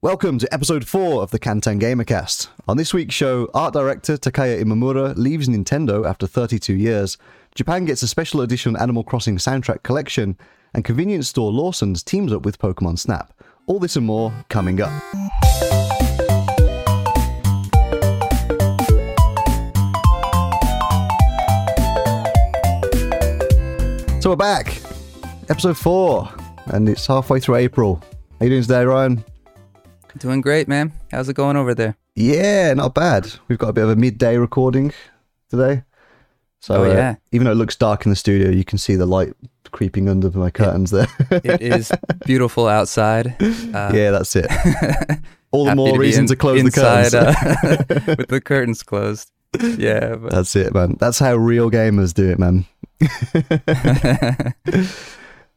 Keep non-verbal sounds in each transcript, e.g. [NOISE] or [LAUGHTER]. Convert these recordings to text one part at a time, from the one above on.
Welcome to episode 4 of the Kantan Gamercast. On this week's show, art director Takaya Imamura leaves Nintendo after 32 years, Japan gets a special edition Animal Crossing soundtrack collection, and convenience store Lawson's teams up with Pokemon Snap. All this and more coming up. So we're back, episode 4, and it's halfway through April. How are you doing today, Ryan? Doing great, man. How's it going over there? Yeah, not bad. We've got a bit of a midday recording today. So Oh, uh, yeah. even though it looks dark in the studio, you can see the light creeping under my curtains there. It is beautiful outside. Uh, [LAUGHS] yeah, that's it. [LAUGHS] All the more to reason in- to close the curtains. uh, [LAUGHS] with the curtains closed. Yeah, but that's it, man. That's how real gamers do it, man.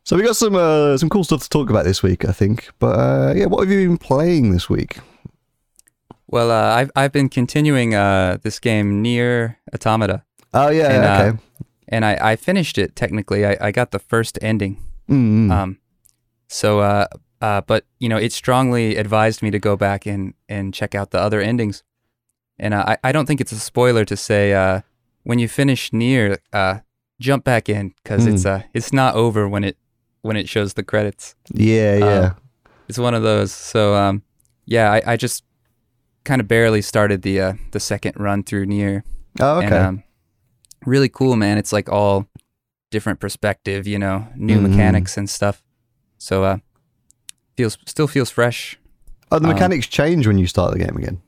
So we got some uh, some cool stuff to talk about this week, I think. But uh, yeah, what have you been playing this week? well, uh, I've I've been continuing uh, this game NieR Automata, Oh yeah, And, uh, okay. and I, I finished it technically. I, I got the first ending. Mm, Um, so uh, uh, but you know, it strongly advised me to go back and and check out the other endings. And uh, I I don't think it's a spoiler to say uh, when you finish NieR, uh, jump back in because it's uh it's not over when it when it shows the credits. yeah, yeah. uh, It's one of those. So um, yeah, I, I just kind of barely started the uh, the second run through NieR. oh, okay. And, um, really cool, man. It's like all different perspective, you know, new Mhm. mechanics and stuff. So uh, feels still feels fresh. oh, the um, mechanics change when you start the game again.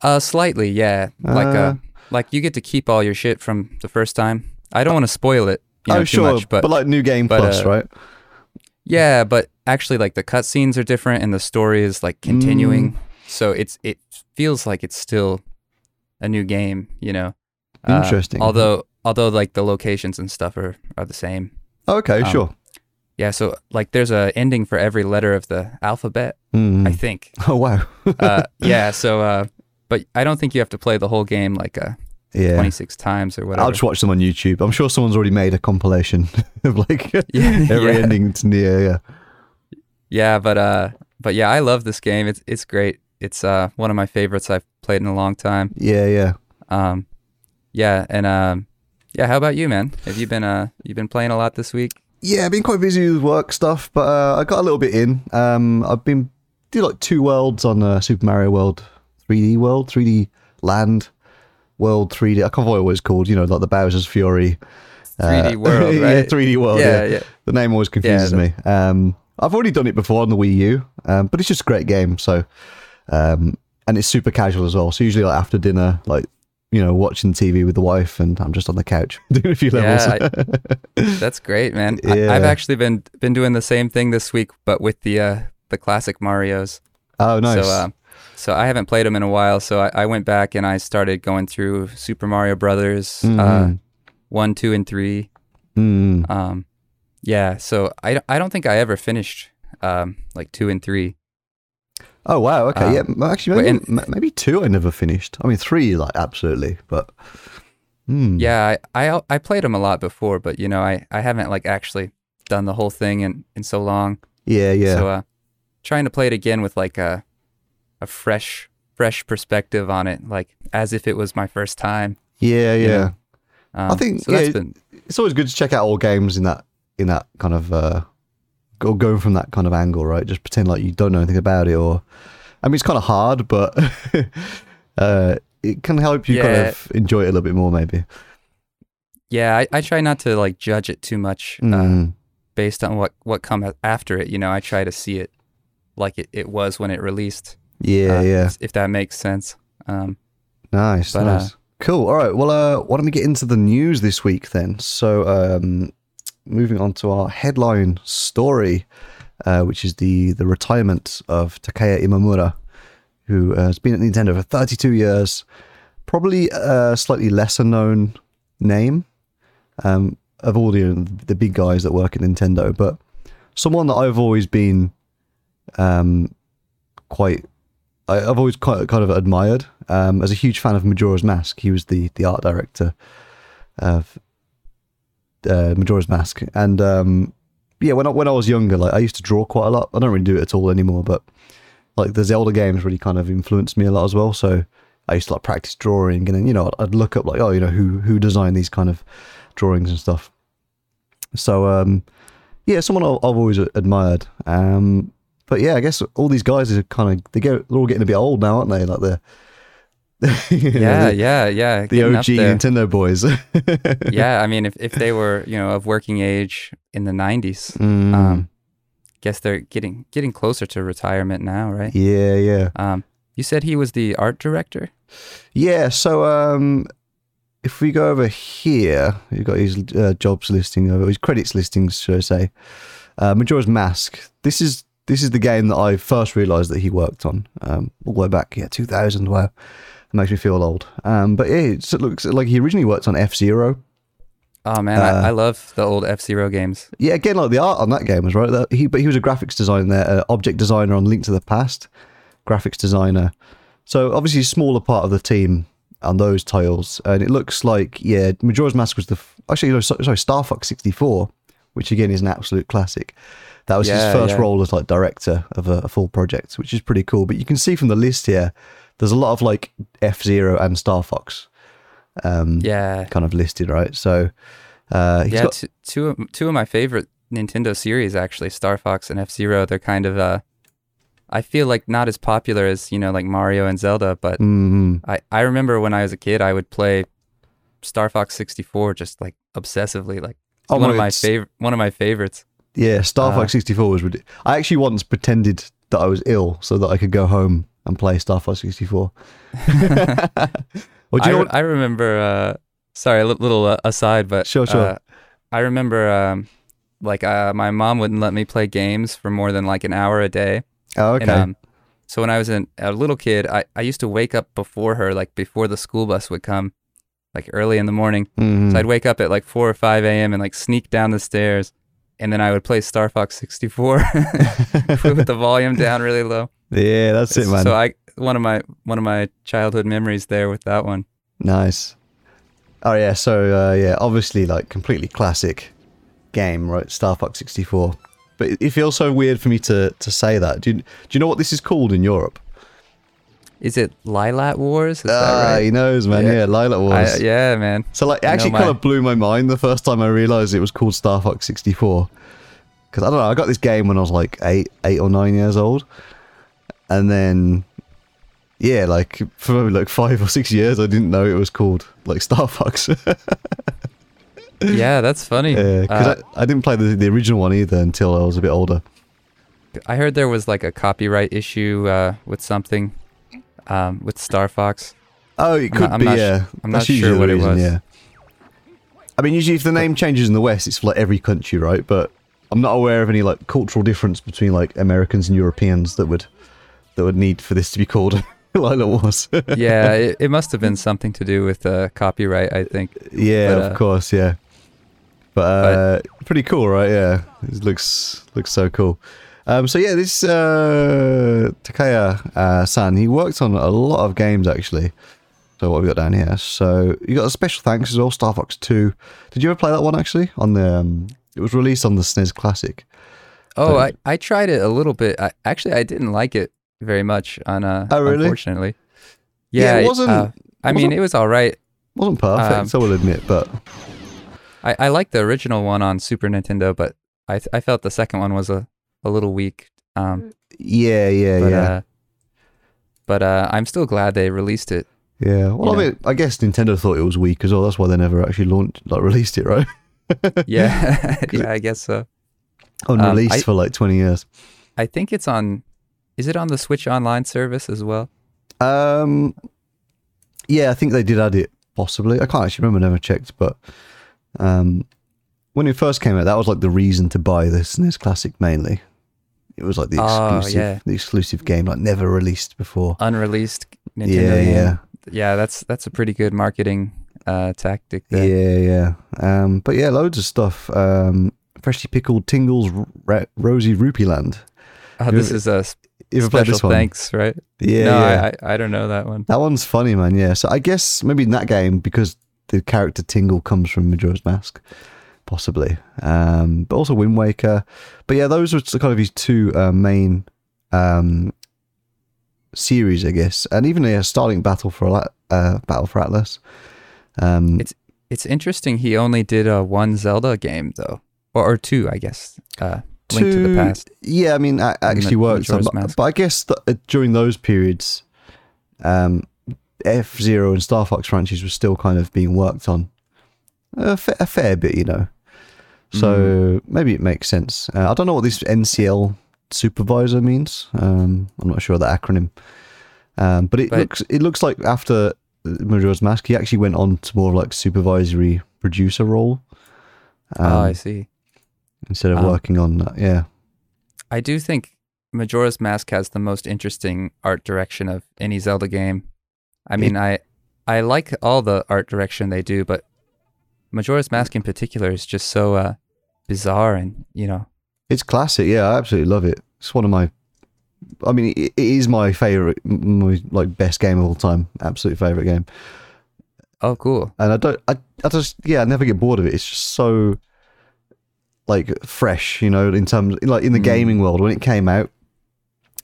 Uh, slightly, yeah. Like Uh. uh, like you get to keep all your shit from the first time. I don't want to spoil it, you know, oh, sure, much, but, like new game but, plus, uh, right? yeah, but actually, like the cutscenes are different and the story is like continuing. Mm. So it's it feels like it's still a new game, you know. Uh, Interesting. although although like the locations and stuff are are the same. Okay, um, sure. Yeah, so like there's a ending for every letter of the alphabet, Mm. I think. [LAUGHS] oh wow. Uh, [LAUGHS] yeah, so uh, but I don't think you have to play the whole game like uh, yeah. 26 times or whatever. I'll just watch them on YouTube. I'm sure someone's already made a compilation [LAUGHS] of like [LAUGHS] Yeah, [LAUGHS] every yeah. ending to NieR. Yeah. Yeah, but uh, but yeah, I love this game. It's it's great. It's uh one of my favorites I've played in a long time. Yeah, yeah. Um, yeah, and um, yeah. How about you, man? Have you been uh you been playing a lot this week? Yeah, I've been quite busy with work stuff, but uh, I got a little bit in. Um, I've been did like two worlds on uh, Super Mario World, 3D World, 3D Land, World 3D. I can't remember what it was called. You know, like the Bowser's Fury. 3D [LAUGHS] World, yeah, 3D World. Yeah, yeah, yeah. The name always confuses the- me. Um, I've already done it before on the Wii U, um, but it's just a great game. So, um, and it's super casual as well. So usually, like after dinner, like you know, watching TV with the wife, and I'm just on the couch [LAUGHS] doing a few levels. Yeah, [LAUGHS] That's great, man. I, Yeah. I've actually been been doing the same thing this week, but with the uh the classic Mario's. oh, nice. So uh, so I haven't played them in a while. So I, I went back and I started going through Super Mario Brothers, uh, Mhm. one, two, and three. Mm. Um, yeah. So I, don't- I don't think I ever finished um like two and three. Oh wow, okay, Um, yeah. Actually, maybe, and- maybe two I never finished. I mean, three like absolutely, but hmm. Yeah, I, I I played them a lot before, but you know I, I haven't like actually done the whole thing in, in so long. yeah, yeah, So uh, trying to play it again with like a a fresh fresh perspective on it, like as if it was my first time. yeah, you yeah. know. Um, think, so yeah, been It's always good to check out all games in that in that kind of uh, go going from that kind of angle, right? Just pretend like you don't know anything about it, or I mean, it's kind of hard, but [LAUGHS] uh, it can help you kind of enjoy it a little bit more, maybe. yeah. I, I try not to like judge it too much uh, Mm. based on what what come after it. You know, I try to see it like it, it was when it released. Yeah, uh, yeah. If that makes sense. Um, Nice, But, nice. cool. All right. Well, uh, why don't we get into the news this week then? So, um, moving on to our headline story, uh, which is the the retirement of Takaya Imamura, who uh, has been at Nintendo for 32 years. Probably a slightly lesser known name um, of all the the big guys that work at Nintendo, but someone that I've always been um, quite I, I've always quite kind of admired. Um, as a huge fan of Majora's Mask, he was the the art director of uh, Majora's Mask, and um, yeah, when I, when I was younger, like I used to draw quite a lot. I don't really do it at all anymore, but like the Zelda games really kind of influenced me a lot as well. So I used to like practice drawing, and then you know I'd look up like oh you know who who designed these kind of drawings and stuff. So um, yeah, someone I've I've always admired. Um, but yeah, I guess all these guys are kind of they get they're all getting a bit old now, aren't they? Like they're [LAUGHS] you know, Yeah, the, yeah, yeah. the OG. Nintendo boys. [LAUGHS] yeah, I mean, if, if they were, you know, of working age in the 90s, Mm, um, guess they're getting getting closer to retirement now, right? yeah, yeah. Um, you said he was the art director. Yeah, so um, if we go over here, you've got his uh, jobs listing, uh, his credits listings, should I say? Uh, Majora's Mask. This is this is the game that I first realised that he worked on um, all the way back, yeah, 2000. Wow, it makes me feel old. Um, but yeah, it looks like he originally worked on F Zero. Oh man, Uh, I, I love the old F Zero games. Yeah, again, like the art on that game was right. That, he, but he was a graphics designer, there, uh, object designer on Link to the Past, graphics designer. So obviously, a smaller part of the team on those tiles, and it looks like yeah, Majora's Mask was the f- actually no, sorry, Star Fox sixty four, which again is an absolute classic. That was Yeah, his first yeah. role as like director of a, a full project, which is pretty cool. But you can see from the list here, there's a lot of like F Zero and Star Fox, um, Yeah, kind of listed, right? So. Uh, he's yeah. got- t- two of, two of my favorite Nintendo series actually, Star Fox and F Zero. They're kind of uh, I feel like not as popular as you know like Mario and Zelda, but Mm, I I remember when I was a kid, I would play Star Fox sixty four just like obsessively, like Oh, one of my favorite one of my favorites. Yeah, Star Uh, Fox 64 was ridiculous. I actually once pretended that I was ill so that I could go home and play Star Fox 64. [LAUGHS] well, I, know re- what? I remember. Uh, sorry, a li- little uh, aside, but Sure, sure. Uh, I remember, um, like, uh, my mom wouldn't let me play games for more than like an hour a day. Oh, okay. And, um, so when I was an, a little kid, I, I used to wake up before her, like before the school bus would come, like early in the morning. Mhm. So I'd wake up at like four or five a.m. and like sneak down the stairs, and then I would play Star Fox 64 [LAUGHS] with the volume down really low. yeah, that's it, man. So I one of my one of my childhood memories there with that one. nice. Oh, yeah. So, uh, yeah, obviously, like, completely classic game, right? Star Fox 64. But it, it feels so weird for me to, to say that. Do you, do you know what this is called in Europe? Is it Lylat Wars? Is Ah, that right? he knows, man. Yeah. Yeah, Lylat I, Wars. yeah, man. So like, it I actually my- kind of blew my mind the first time I realized it was called Star Fox 64. Because I don't know, I got this game when I was like eight, eight or nine years old, and then yeah, like for maybe like five or six years, I didn't know it was called like Star Fox. Yeah, that's funny. Yeah, because Uh, I, I didn't play the, the original one either until I was a bit older. I heard there was like a copyright issue uh, with something um, with Star Fox. Oh, it I'm could not- I'm be. not yeah, I'm not usually sure what it was. Yeah. I mean, usually if the name changes in the West, it's for like every country, right? But I'm not aware of any like cultural difference between like Americans and Europeans that would that would need for this to be called [LAUGHS] Lylat Wars. yeah, [LAUGHS] it, it must have been something to do with uh, copyright. I think. yeah, But, of uh, course, yeah. But, uh, pretty cool, right? Yeah, it looks looks so cool. Um, so yeah, this uh, Takaya uh, San, he worked on a lot of games actually. So what have we got down here? So you got a special thanks as well, Star Fox Two. Did you ever play that one actually? On the um, it was released on the SNES Classic. Oh, I, But- I tried it a little bit. I, actually, I didn't like it very much. On uh, Oh, really? Unfortunately. Yeah, Yeah, it wasn't- uh, I mean, wasn't- it was all right. wasn't perfect, Um, I will admit, but I, I liked the original one on Super Nintendo, but I th- I felt the second one was a, a little weak. Um, yeah, yeah, but yeah, uh, but uh, I'm still glad they released it. yeah. Well, you I know. mean, I guess Nintendo thought it was weak as well. That's why they never actually launched, like, released it, right? [LAUGHS] [LAUGHS] Yeah, yeah, I guess so. Unreleased I- for like twenty years. I think it's on. Is it on the Switch Online service as well? Um, yeah, I think they did add it. Possibly, I can't actually remember. Never checked, but um, when it first came out, that was like the reason to buy the SNES Classic mainly. It was like the Oh, exclusive, yeah. the exclusive game, like never released before. Unreleased Nintendo yeah, game. yeah, Yeah, that's that's a pretty good marketing uh, tactic there. yeah, yeah. Um, but yeah, loads of stuff. Um, freshly pickled tingles, ra- rosy rupee land. Oh, this is a You ever special this one? thanks, right? Yeah, no, yeah. I, I I don't know that one. That one's funny, man. Yeah. So I guess maybe in that game because the character Tingle comes from Majora's Mask, possibly. Um, but also Wind Waker. But yeah, those are kind of his two uh, main um, series, I guess, and even a Starlink battle for uh, Battle for Atlas. Um, It's it's interesting. He only did a one Zelda game though, or, or two, I guess. Uh, Link to the two- Past. Yeah, I mean, it actually Ma- works. Majora's But, but I guess uh, during those periods, um, F Zero and Star Fox franchise was still kind of being worked on a, fa- a fair bit, you know. So maybe it makes sense. Uh, I don't know what this NCL supervisor means. Um, I'm not sure the acronym, um, but it But- looks it looks like after Majora's Mask, he actually went on to more of like supervisory producer role um, oh, I see. instead of Um, working on that. Yeah. I do think Majora's Mask has the most interesting art direction of any Zelda game. I mean, I I like all the art direction they do, but Majora's Mask in particular is just so uh, bizarre and you know. It's classic. Yeah, I absolutely love it. It's one of my. I mean, it, it is my favorite, my like best game of all time. Absolute favorite game. Oh, cool. And I don't. I, I just yeah, I never get bored of it. It's just so like fresh, you know, in terms like in the Mm. gaming world when it came out.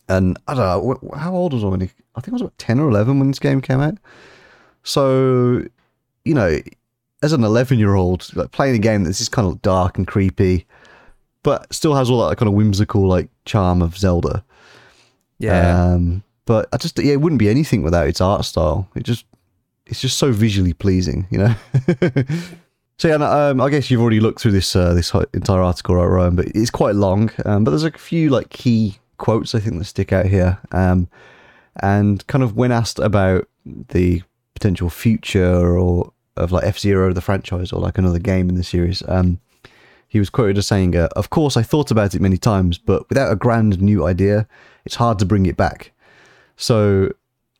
And I don't know how old was I when it, I think I was about ten or eleven when this game came out. So, you know, as an eleven-year-old, like playing a game that's just kind of dark and creepy, but still has all that kind of whimsical like charm of Zelda. Yeah. Um, but I just yeah, it wouldn't be anything without its art style. It just it's just so visually pleasing, you know. [LAUGHS] so yeah, um, I guess you've already looked through this uh, this entire article, right, Ryan? But it's quite long. Um, but there's a few like key quotes I think that stick out here. Um, and kind of when asked about the potential future or of like F Zero, the franchise, or like another game in the series, um, he was quoted as saying, uh, "Of course, I thought about it many times, but without a grand new idea, it's hard to bring it back." So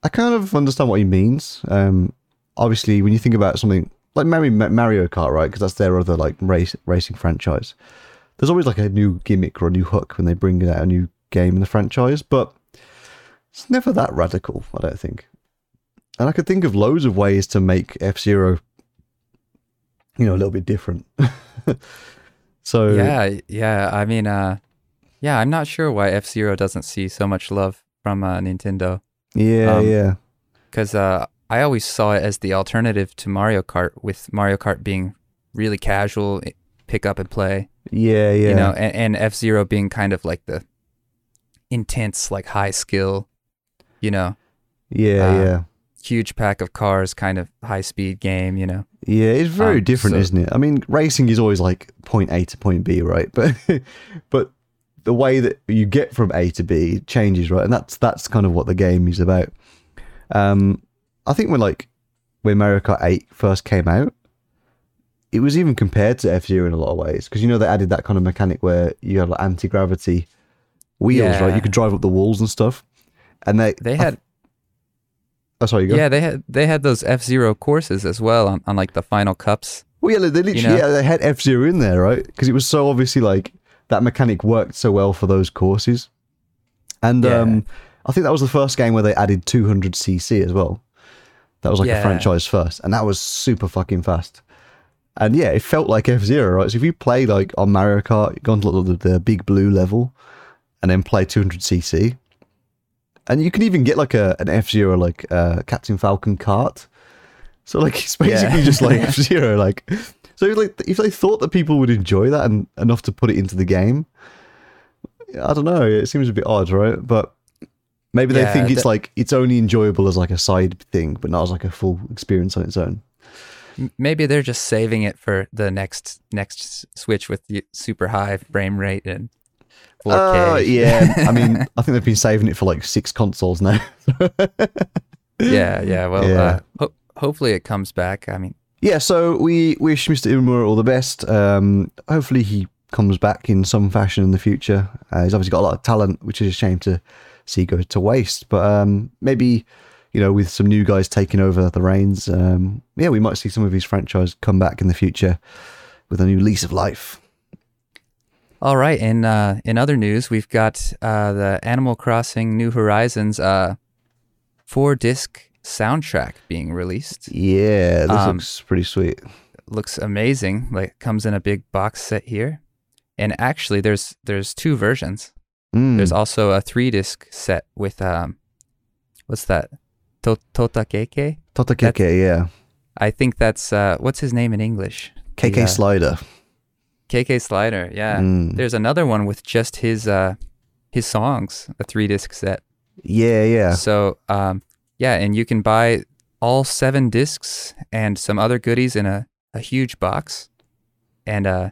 I kind of understand what he means. Um, obviously, when you think about something like Mario, Mario Kart, right? Because that's their other like race racing franchise. There's always like a new gimmick or a new hook when they bring out a new game in the franchise, but it's never that radical. I don't think. And I could think of loads of ways to make F Zero, you know, a little bit different. [LAUGHS] so yeah, yeah. I mean, uh, yeah. I'm not sure why F Zero doesn't see so much love from uh, Nintendo yeah, Um, yeah. because uh, I always saw it as the alternative to Mario Kart, with Mario Kart being really casual, pick up and play. Yeah, yeah. you know, and, and F Zero being kind of like the intense, like high skill, you know, yeah, uh, yeah. Huge pack of cars kind of high speed game, you know. Yeah, it's very Um, different, so- isn't it? I mean, racing is always like point A to point B, right? But [LAUGHS] but the way that you get from A to B changes, right? And that's that's kind of what the game is about. Um, I think when like when Mario Kart Eight first came out, it was even compared to F Zero in a lot of ways because you know they added that kind of mechanic where you have like anti gravity wheels, right? You could drive up the walls and stuff. And they They had oh sorry, you go. yeah, they had they had those F Zero courses as well on, on like the final cups. Well, yeah, they literally know? yeah, they had F Zero in there, right? Because it was so obviously like that mechanic worked so well for those courses. And Yeah. um, I think that was the first game where they added 200cc as well. That was like a franchise first, and that was super fucking fast. And yeah, it felt like F Zero, right? So if you play like on Mario Kart, gone to the, the big blue level, and then play 200cc, and you can even get like a an F Zero like uh, Captain Falcon cart. So like [LAUGHS] it's basically Yeah. just like [LAUGHS] F Zero, like so like if they thought that people would enjoy that and enough to put it into the game, I don't know. It seems a bit odd, right? But maybe they Yeah, think it's that- like it's only enjoyable as like a side thing, but not as like a full experience on its own. Maybe they're just saving it for the next next Switch with the super high frame rate and 4K. Uh, yeah, I mean, I think they've been saving it for like six consoles now. [LAUGHS] yeah, yeah. Well, Yeah. Uh, ho- hopefully it comes back. I mean, Yeah, so we wish Mr. Imamura all the best. Um, hopefully he comes back in some fashion in the future. Uh, he's obviously got a lot of talent, which is a shame to see go to waste. But um, maybe, you know, with some new guys taking over the reins, um, yeah, we might see some of his franchise come back in the future with a new lease of life. All right, in uh, in other news, we've got uh, the Animal Crossing New Horizons uh, four disc soundtrack being released. Yeah, this Um, looks pretty sweet. Looks amazing. Like comes in a big box set here, and actually, there's there's two versions. Mm. There's also a three disc set with um, what's that? To- Totakeke? Totakeke, yeah. I think that's uh, what's his name in English? KK Yeah. Slider. KK Slider. Yeah. Mm. There's another one with just his uh, his songs, a three disc set. Yeah, yeah. So um, yeah, and you can buy all seven discs and some other goodies in a, a huge box, and uh,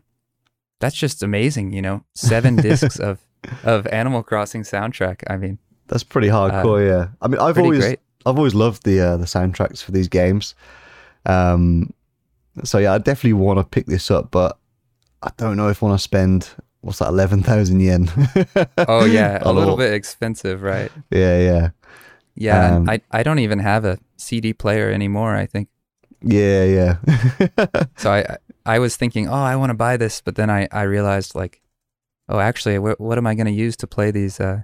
that's just amazing. You know, seven [LAUGHS] discs of of Animal Crossing soundtrack. I mean, That's pretty hardcore, yeah. I mean, I've Uh, always great. I've always loved the uh, the soundtracks for these games. Um, so yeah, I definitely want to pick this up, but I don't know if I want to spend what's that, eleven thousand yen? [LAUGHS] Oh yeah, a little lot. bit expensive, right? Yeah, yeah, Yeah, Um, I I don't even have a CD player anymore. I think yeah, yeah. [LAUGHS] so. I I- I was thinking, oh, I want to buy this, but then I I realized like, oh, actually, wh- what am I going to use to play these uh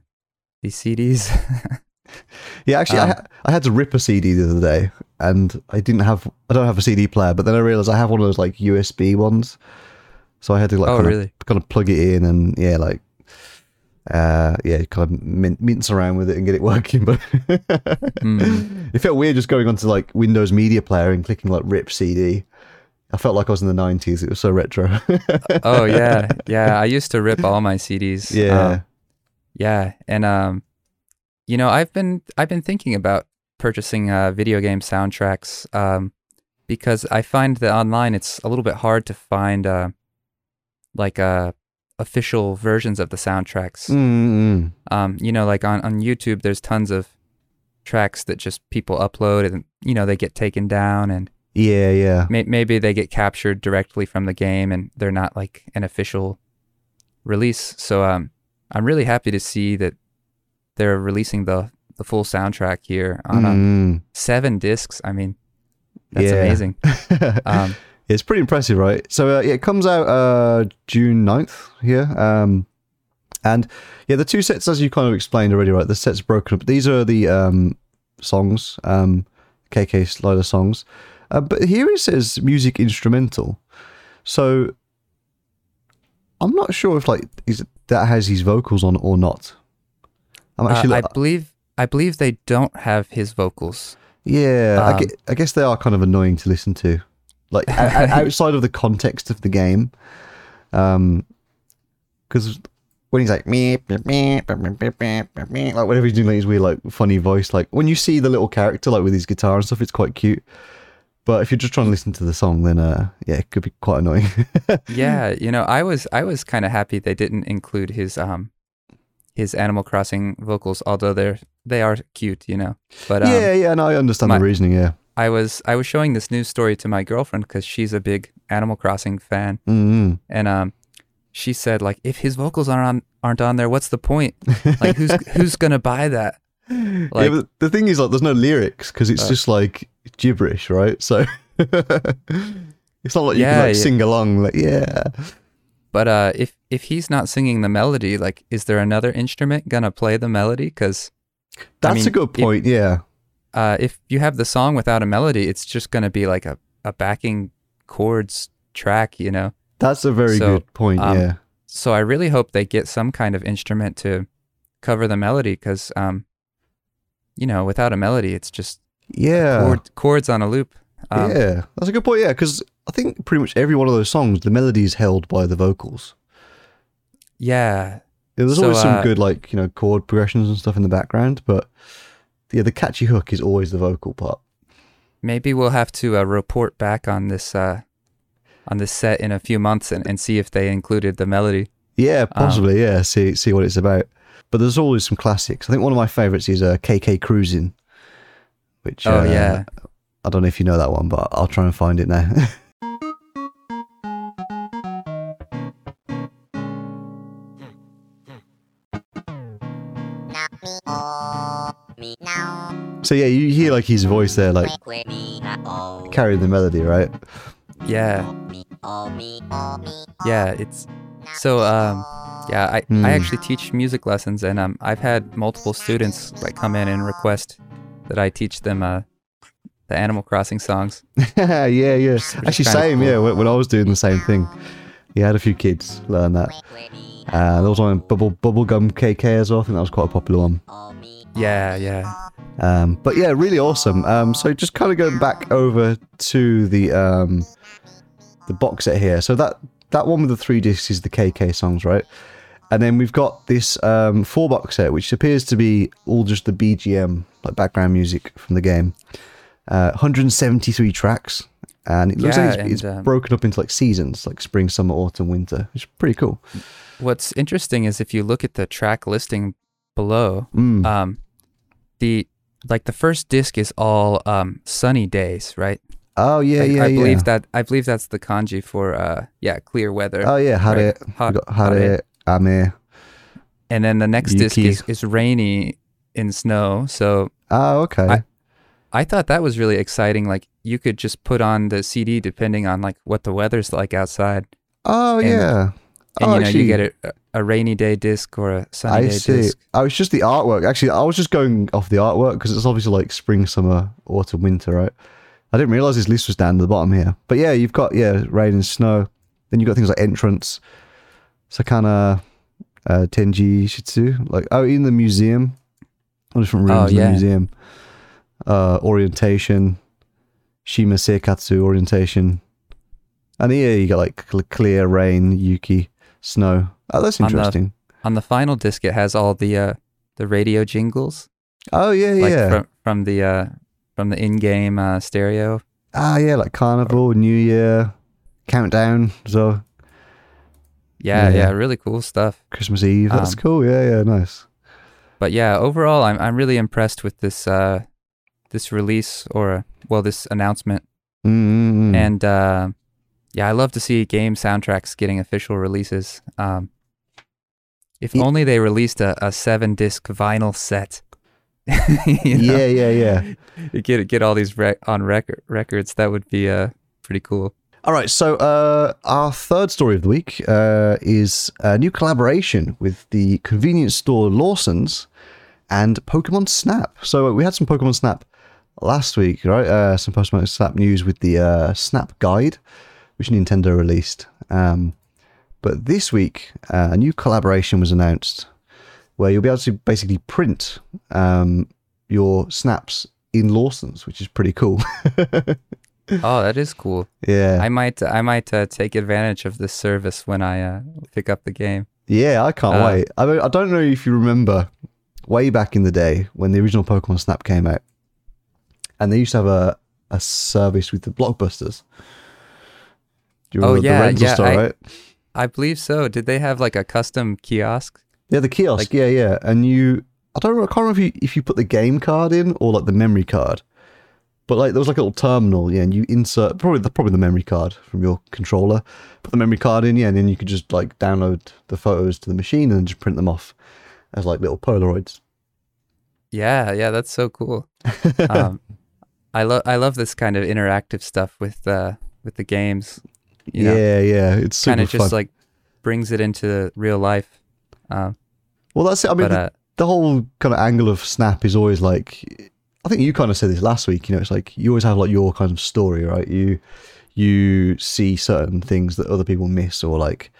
these CDs? [LAUGHS] yeah, actually, I, Um, ha- I had to rip a CD the other day, and I didn't have I don't have a CD player, but then I realized I have one of those like USB ones, so I had to like oh kind, really? of, kind of plug it in and yeah, like. Uh, yeah, kind of min- mince around with it and get it [LAUGHS] working, but Mm. [LAUGHS] it felt weird just going onto like Windows Media Player and clicking like rip CD. I felt like I was in the nineties. It was so retro. [LAUGHS] Oh yeah, yeah. I used to rip all my CDs. yeah, Um, yeah, and um, you know, I've been I've been thinking about purchasing uh, video game soundtracks um, because I find that online it's a little bit hard to find uh, like uh, official versions of the soundtracks. Mm-mm. Um, you know, like on on YouTube, there's tons of tracks that just people upload and you know they get taken down and yeah, yeah, may- maybe they get captured directly from the game and they're not like an official release. So um, I'm really happy to see that they're releasing the the full soundtrack here on Mm. seven discs. I mean, that's Yeah. amazing. [LAUGHS] Um, it's pretty impressive, right? So uh, yeah, it comes out uh, June 9th here. Um, and yeah, the two sets, as you kind of explained already, right? The sets broken up. These are the um, songs, um, KK Slider songs. Uh, but here it says music instrumental. So I'm not sure if like is that has his vocals on or not. I'm uh, actually I believe I believe they don't have his vocals. Yeah, I, Um, I guess they are kind of annoying to listen to, like [LAUGHS] outside of the context of the game. Um, because when he's like me, like whatever he's doing like his weird like funny voice, like when you see the little character like with his guitar and stuff, it's quite cute. But if you're just trying to listen to the song, then uh, yeah, it could be quite annoying. [LAUGHS] yeah, you know, I was I was kind of happy they didn't include his um his Animal Crossing vocals, although they're they are cute, you know. But um, yeah, yeah, and no, I understand my, the reasoning. Yeah, I was I was showing this news story to my girlfriend because she's a big Animal Crossing fan, mm-hmm. and um, she said like, if his vocals aren't on aren't on there, what's the point? Like, who's [LAUGHS] who's gonna buy that? yeah, Like- but the thing is, like, there's no lyrics because it's Uh. just like gibberish, right? So [LAUGHS] it's not like you Yeah, can like yeah. sing along, like yeah. But uh, if if he's not singing the melody, like, is there another instrument gonna play the melody? Because That's mean, a good point. yeah, uh, if you have the song without a melody, it's just gonna be like a, a backing chords track, you know. that's a very So, good point. um, yeah, So I really hope they get some kind of instrument to cover the melody, because um, you know, without a melody, it's just yeah, chord, chords on a loop. Um, yeah. That's a good point. Yeah, because I think pretty much every one of those songs, the melody is held by the vocals. yeah, Yeah, There's So, always some uh, good like you know chord progressions and stuff in the background, but yeah, the catchy hook is always the vocal part. maybe we'll have to uh, report back on this uh, on this set in a few months and, and see if they included the melody. Yeah, Um, possibly. yeah, see see what it's about. But there's always some classics. I think one of my favorites is uh, KK Cruising, which Oh uh, yeah, I don't know if you know that one, but I'll try and find it now. [LAUGHS] so yeah, you hear like his voice there, like carrying the melody, right? yeah, yeah. It's so um, yeah. I Hmm. I actually teach music lessons, and um, I've had multiple students like come in and request that I teach them uh, the Animal Crossing songs. [LAUGHS] yeah, yeah. Actually, same. cool. Yeah, when, when I was doing the same thing, yeah, I had a few kids learn that. Uh, there was one Bubble Bubblegum KK as well. I think that was quite a popular one. Yeah, yeah. Um, but yeah, really awesome. Um, so just kind of going back over to the um, the box set here. So that that one with the three discs is the KK songs, right? And then we've got this um, four box set, which appears to be all just the BGM, like background music from the game. Uh, 173 tracks, and it looks Yeah, like it's, it's um, broken up into like seasons, like spring, summer, autumn, winter. It's pretty cool. What's interesting is if you look at the track listing below, Mm. um, the like the first disc is all um sunny days, right? oh yeah, I, yeah, I yeah. believe that I believe that's the kanji for uh yeah clear weather. Oh yeah, hare. right? Got hare. ame. And then the next disc is, is rainy in snow. So Oh okay. I- I thought that was really exciting. Like you could just put on the CD depending on like what the weather's like outside, oh and- yeah. And oh, you know actually, you get a, a rainy day disc or a sunny I day see. disc. Oh, it's just the artwork. Actually, I was just going off the artwork because it's obviously like spring, summer, autumn, winter, right? I didn't realize this list was down at the bottom here. But yeah, you've got yeah, rain and snow. Then you've got things like entrance, Sakana, uh, Tenji Shitsu. Like oh, in the museum, all different Oh, rooms in the museum. Uh, orientation, Shima Seikatsu orientation, and here you got like clear rain, Yuki, snow. Oh, that's On the- interesting. On the final disc, it has all the uh, the radio jingles, Oh yeah, like yeah. from from the uh, from the in-game uh, stereo. Ah, yeah, like Carnival, New Year, Countdown, so Yeah, Yeah. yeah, really cool stuff. Christmas Eve. That's Um, cool. Yeah, yeah, nice. But yeah, overall, I'm I'm really impressed with this uh, this release or uh, well, this announcement. Mm-hmm. And uh, yeah, I love to see game soundtracks getting official releases. Um, if Ye- only they released a, a seven disc vinyl set. [LAUGHS] You know? yeah, yeah, yeah. [LAUGHS] Get get all these rec- on record records. That would be uh pretty cool. All right, so uh, our third story of the week uh, is a new collaboration with the convenience store Lawson's and Pokemon Snap. So we had some Pokemon Snap last week, right? Uh, some Pokemon Snap news with the uh, Snap Guide, which Nintendo released. Um, but this week, uh, a new collaboration was announced where you'll be able to basically print um, your snaps in Lawson's, which is pretty cool. [LAUGHS] Oh, that is cool. yeah. I might I might uh, take advantage of this service when I uh, pick up the game. Yeah, I can't Uh, wait. I, mean, I don't know if you remember way back in the day when the original Pokemon Snap came out, and they used to have a, a service with the blockbusters. You Oh, yeah, the rental yeah, store, I- right? I believe so. Did they have like a custom kiosk? Yeah, the kiosk. like- yeah, yeah. And you, I don't I can't remember if you, if you put the game card in or like the memory card. But like there was like a little terminal, yeah, and you insert probably the probably the memory card from your controller. Put the memory card in, yeah, and then you could just like download the photos to the machine and just print them off as like little Polaroids. Yeah, yeah, that's so cool. [LAUGHS] Um, I love I love this kind of interactive stuff with uh with the games. You know, yeah, yeah, it's kind of just fun. like brings it into real life. Um, well, that's it. I mean, but the, uh, the whole kind of angle of Snap is always like, I think you kind of said this last week. You know, it's like you always have like your kind of story, right? You you see certain things that other people miss, or like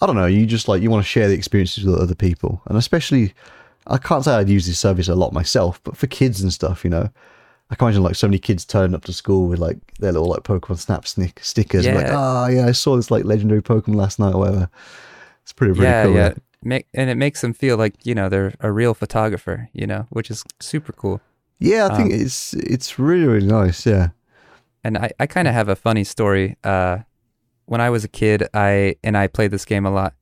I don't know. You just like you want to share the experiences with other people, and especially I can't say I'd use this service a lot myself, but for kids and stuff, you know. I can imagine like so many kids turning up to school with like their little like Pokemon Snap snick stickers, and like, Yeah. ah, yeah, I saw this like legendary Pokemon last night or whatever. It's pretty, pretty yeah, cool. yeah. Make, and it makes them feel like you know they're a real photographer. You know, which is super cool. Yeah, I think Um, it's it's really really nice. Yeah. And I, I kind of have a funny story. Uh, when I was a kid, I and I played this game a lot.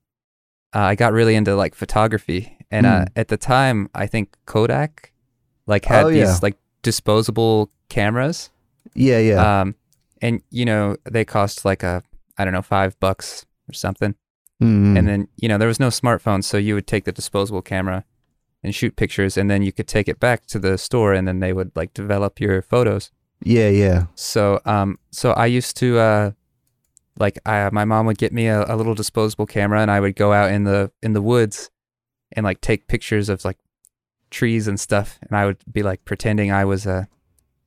Uh, I got really into like photography, and uh, Hmm. at the time, I think Kodak like had Oh, these yeah. like disposable cameras. Yeah, yeah. Um, and you know they cost like a I don't know five bucks or something. Mm. And then you know there was no smartphone, so you would take the disposable camera and shoot pictures, and then you could take it back to the store, and then they would like develop your photos. yeah, yeah. So um so I used to uh like I my mom would get me a, a little disposable camera and I would go out in the in the woods and like take pictures of like trees and stuff and I would be like pretending I was a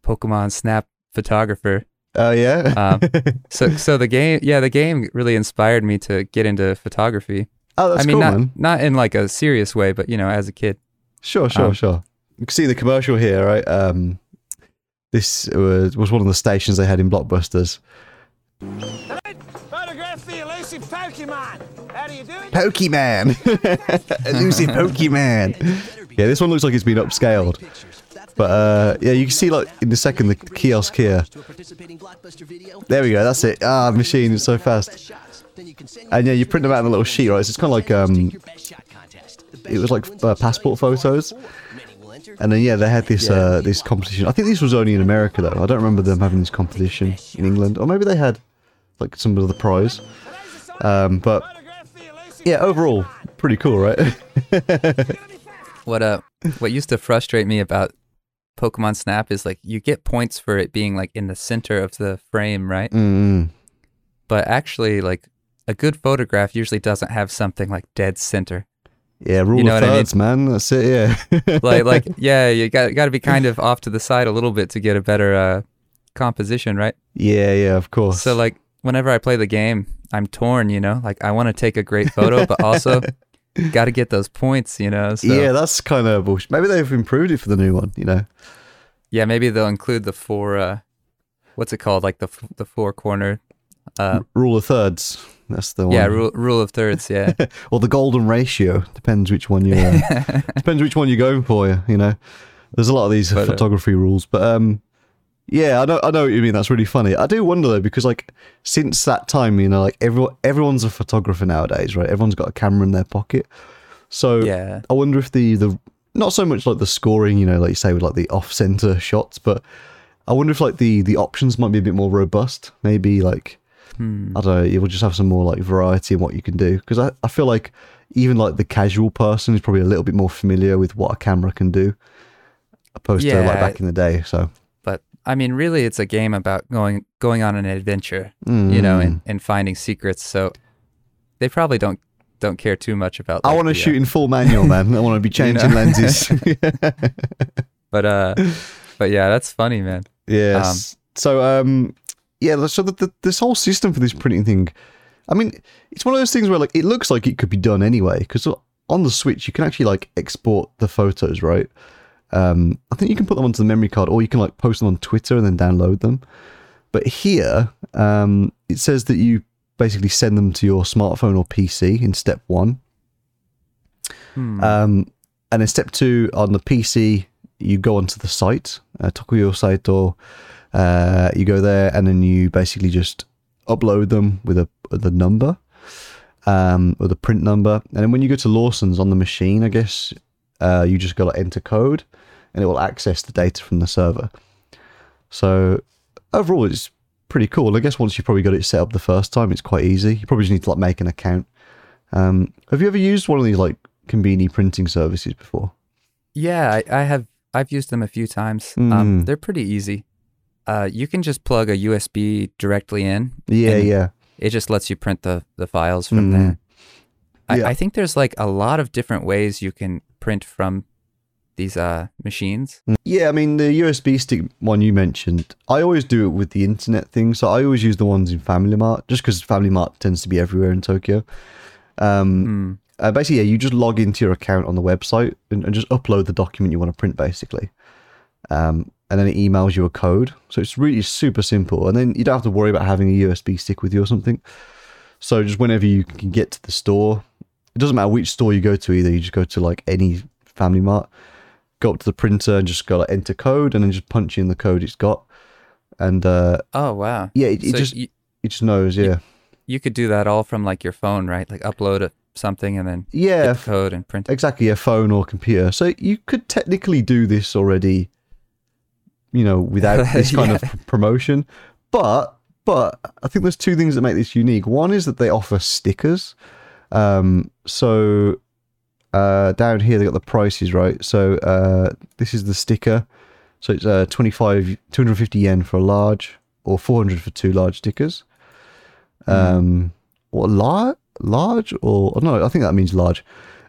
Pokemon Snap photographer. Oh yeah. Um, [LAUGHS] So so the game yeah, the game really inspired me to get into photography. oh, that's I mean cool, not man. not in like a serious way, but you know, as a kid. Sure, sure, um, sure. you can see the commercial here, right? Um, this was, was one of the stations they had in Blockbusters. Photograph the elusive Pokemon. How do you do it? Pokemon, [LAUGHS] elusive Pokemon. [LAUGHS] Yeah, this one looks like it's been upscaled. But uh, yeah, you can see like in the second the kiosk here. There we go. That's it. Ah, machine is so fast. And yeah, you print them out on a little sheet, right? So it's kind of like um, it was like uh, passport photos. And then yeah, they had this uh, this competition. I think this was only in America though. I don't remember them having this competition in England, or maybe they had like some of the prize. Um, but yeah, overall, pretty cool, right? [LAUGHS] What uh, what used to frustrate me about Pokemon Snap is like you get points for it being like in the center of the frame, right? mm, But actually, like a good photograph usually doesn't have something like dead center. yeah, rule You know of what I mean? thirds, man. That's it. Yeah. [LAUGHS] Like, like [LAUGHS] yeah, you got got to be kind of off to the side a little bit to get a better uh, composition, right? yeah, yeah, of course. So like whenever I play the game, I'm torn, you know. Like I want to take a great photo, but also [LAUGHS] got to get those points, you know. So yeah, that's kind of bullshit. Maybe they've improved it for the new one. You know. yeah, maybe they'll include the four. Uh, what's it called? Like the f- the four corner. Uh, rule of thirds. That's the one. yeah, rule rule of thirds. Yeah, [LAUGHS] or the golden ratio depends which one you uh, [LAUGHS] depends which one you're going for. You know, there's a lot of these But, uh, photography rules, but um, yeah, I know I know what you mean. That's really funny. I do wonder though because like since that time, you know, like everyone everyone's a photographer nowadays, right? Everyone's got a camera in their pocket, so yeah, I wonder if the the not so much like the scoring, you know, like you say with like the off center shots, but I wonder if like the the options might be a bit more robust. Maybe like Hmm. I don't know, you will just have some more like variety in what you can do. Because I, I feel like even like the casual person is probably a little bit more familiar with what a camera can do, opposed to like back in the day. So I mean, really, it's a game about going going on an adventure, you know, Mm. and, and finding secrets. So they probably don't don't care too much about. That. I want to the, uh, shoot in full manual, man. I want to be [LAUGHS] changing lenses. [LAUGHS] [LAUGHS] but uh, but yeah, that's funny, man. Yes. so um yeah, so the, the, this whole system for this printing thing, I mean, it's one of those things where like it looks like it could be done anyway because on the Switch you can actually like export the photos, right? Um, I think you can put them onto the memory card, or you can like post them on Twitter and then download them. But here, um, it says that you basically send them to your smartphone or PC in step one. Hmm. Um, and in step two, on the PC, you go onto the site, uh, Tokuyo site, or uh, you go there and then you basically just upload them with a with a number, um, with a print number. And then when you go to Lawson's on the machine, I guess uh, you just got to enter code, and it will access the data from the server. So overall, it's pretty cool. I guess once you've probably got it set up the first time, it's quite easy. You probably just need to like make an account. Um, have you ever used one of these like convenient printing services before? Yeah, I, I have. I've used them a few times. Mm. Um, they're pretty easy. Uh, you can just plug a USB directly in. Yeah, yeah. It just lets you print the the files from Mm. there. I, Yeah. I think there's like a lot of different ways you can print from these uh machines. Yeah, I mean the USB stick one you mentioned. I always do it with the internet thing, so I always use the ones in Family Mart, just because Family Mart tends to be everywhere in Tokyo. Um, Hmm. uh, basically, yeah, you just log into your account on the website and, and just upload the document you want to print, basically. Um, and then it emails you a code, so it's really super simple. And then you don't have to worry about having a USB stick with you or something. So just whenever you can get to the store, it doesn't matter which store you go to either. You just go to like any Family Mart, go up to the printer and just go like enter code, and then just punch in the code it's got. And uh, Oh wow. yeah, it, it just you, it just knows. Yeah, you could do that all from like your phone, right? Like upload a, something and then yeah, the code and print it. exactly a phone or computer. So you could technically do this already, you know, without [LAUGHS] this kind of Yeah. pr- promotion. But but I think there's two things that make this unique. One is that they offer stickers. Um, so uh, down here they got the prices right. So uh, this is the sticker. So it's uh, 25, 250 yen for a large, or 400 for two large stickers. Um, or large, large, or no, I think that means large.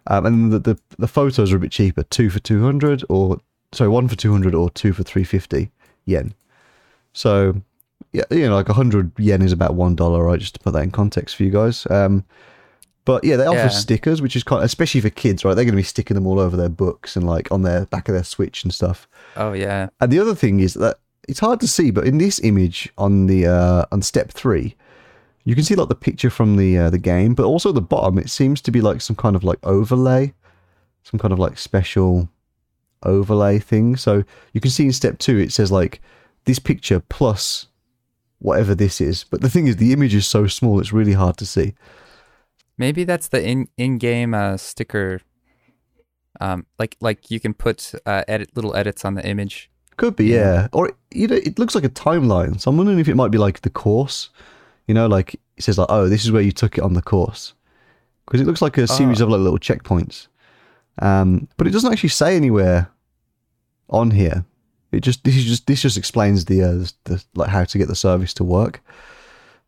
Um, and the, the the photos are a bit cheaper, two for 200, or sorry, one for 200, or two for 350 yen. So yeah, you know, like 100 yen is about one dollar, right? Just to put that in context for you guys. Um, But yeah, they offer Yeah. stickers, which is kind, of, especially for kids, right? They're going to be sticking them all over their books and like on their back of their Switch and stuff. Oh yeah. And the other thing is that it's hard to see, but in this image on the uh, on step three, you can see like the picture from the uh, the game, but also the bottom it seems to be like some kind of like overlay, some kind of like special overlay thing. So you can see in step two it says like this picture plus whatever this is. But the thing is, the image is so small it's really hard to see. Maybe that's the in in game uh, sticker. Um, like like you can put uh, edit little edits on the image. Could be, yeah. Or you know, it looks like a timeline. So I'm wondering if it might be like the course. You know, like it says like, oh, this is where you took it on the course, because it looks like a series Ah. of like little checkpoints. Um, but it doesn't actually say anywhere on here. It just this is just this just explains the uh, the like how to get the service to work,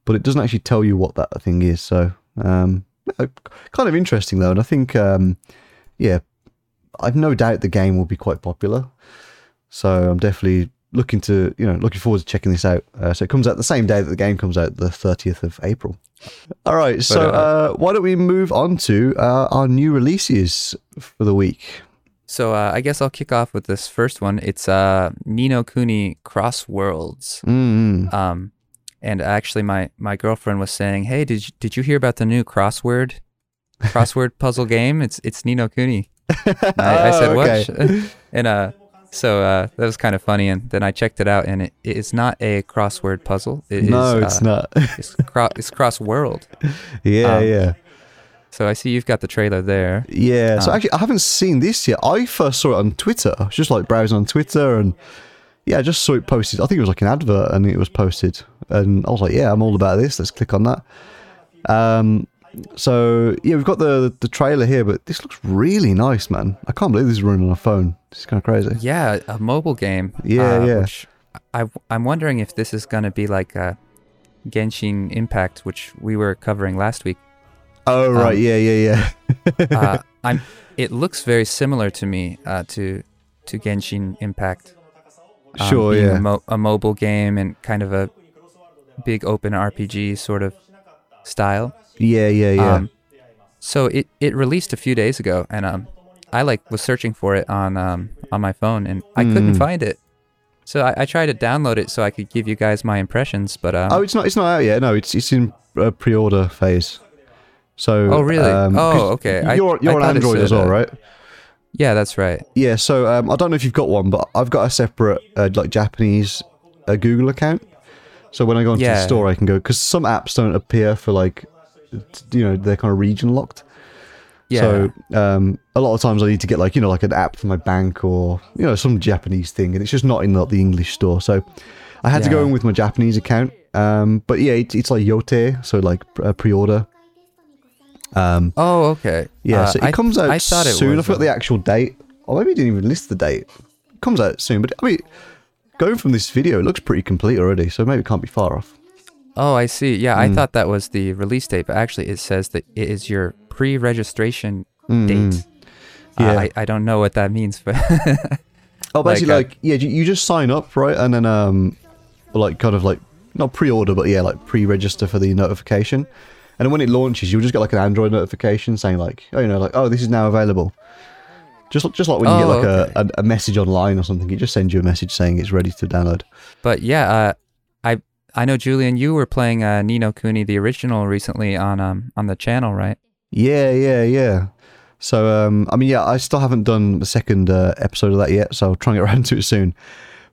but it doesn't actually tell you what that thing is. So um, uh, kind of interesting though, and I think um, yeah, I've no doubt the game will be quite popular. So I'm definitely looking to, you know, looking forward to checking this out. Uh, so it comes out the same day that the game comes out, the 30th of April. All right, so uh, why don't we move on to uh, our new releases for the week? So uh, I guess I'll kick off with this first one. It's uh, Ni no Kuni Cross Worlds. Mm. Um, and actually, my, my girlfriend was saying, "Hey, did you, did you hear about the new crossword crossword [LAUGHS] puzzle game? It's it's Ni no Kuni." [LAUGHS] I, I said, Oh, "What?" okay. [LAUGHS] and uh, so uh, that was kind of funny. And then I checked it out, and it, it is not a crossword puzzle. It is, no, it's uh, not. It's, cro- it's cross world. yeah, um, yeah. So I see you've got the trailer there. Yeah, so Um, actually, I haven't seen this yet. I first saw it on Twitter. I was just like browsing on Twitter, and yeah, I just saw it posted. I think it was like an advert, and it was posted, and I was like, yeah, I'm all about this. Let's click on that. Um, so yeah, we've got the the trailer here, but this looks really nice, man. I can't believe this is running on a phone. This is kind of crazy. Yeah, a mobile game. Yeah, uh, yeah. I I'm wondering if this is gonna be like a Genshin Impact, which we were covering last week. Oh right, Um, yeah, yeah, yeah. Uh, [LAUGHS] I'm. It looks very similar to me uh, to to Genshin Impact. Um, sure, yeah. A, mo- a mobile game and kind of a big open RPG sort of style. yeah, yeah, yeah. Um, so it, it released a few days ago, and um, I like was searching for it on um on my phone, and I couldn't Mm. find it. So I, I tried to download it so I could give you guys my impressions, but um, oh, it's not. It's not out yet. No, it's it's in uh, pre-order phase. So. Oh, really? um, Oh, okay. You're I you're on thought it Android as well, right? Yeah, that's right. Yeah, so um, I don't know if you've got one, but I've got a separate uh, like Japanese uh, Google account. So when I go into the store, I can go because some apps don't appear for like, you know, they're kind of region locked. Yeah, So um, a lot of times I need to get like you know like an app for my bank or you know some Japanese thing, and it's just not in the, the English store. So I had to go in with my Japanese account. Um, but yeah, it's, it's like Yote, so like uh, pre-order. Um, Oh, okay. yeah, Uh, so it I- comes out I thought it soon. I forgot uh, the actual date. Or maybe it didn't even list the date. It comes out soon, but I mean, going from this video, it looks pretty complete already, so maybe it can't be far off. Oh, I see. Yeah, I Mm. thought that was the release date, but actually it says that it is your pre-registration Mm, date. Uh, Yeah. I, I don't know what that means, but [LAUGHS] Oh, basically, Like, uh, yeah, you, you just sign up, right, and then um, like kind of like not pre-order, but yeah, like pre-register for the notification, and then when it launches, you'll just get like an Android notification saying like, oh, you know, like, oh, this is now available. Just just like when you get Oh, like okay. a, a, message online or something, it just sends you a message saying it's ready to download. but yeah, uh, I I know Julian, you were playing uh, Ni no Kuni the original recently on um on the channel, right? Yeah, yeah, yeah. So, um, I mean, yeah, I still haven't done the second uh, episode of that yet, so I'll try and get [LAUGHS] around to it soon.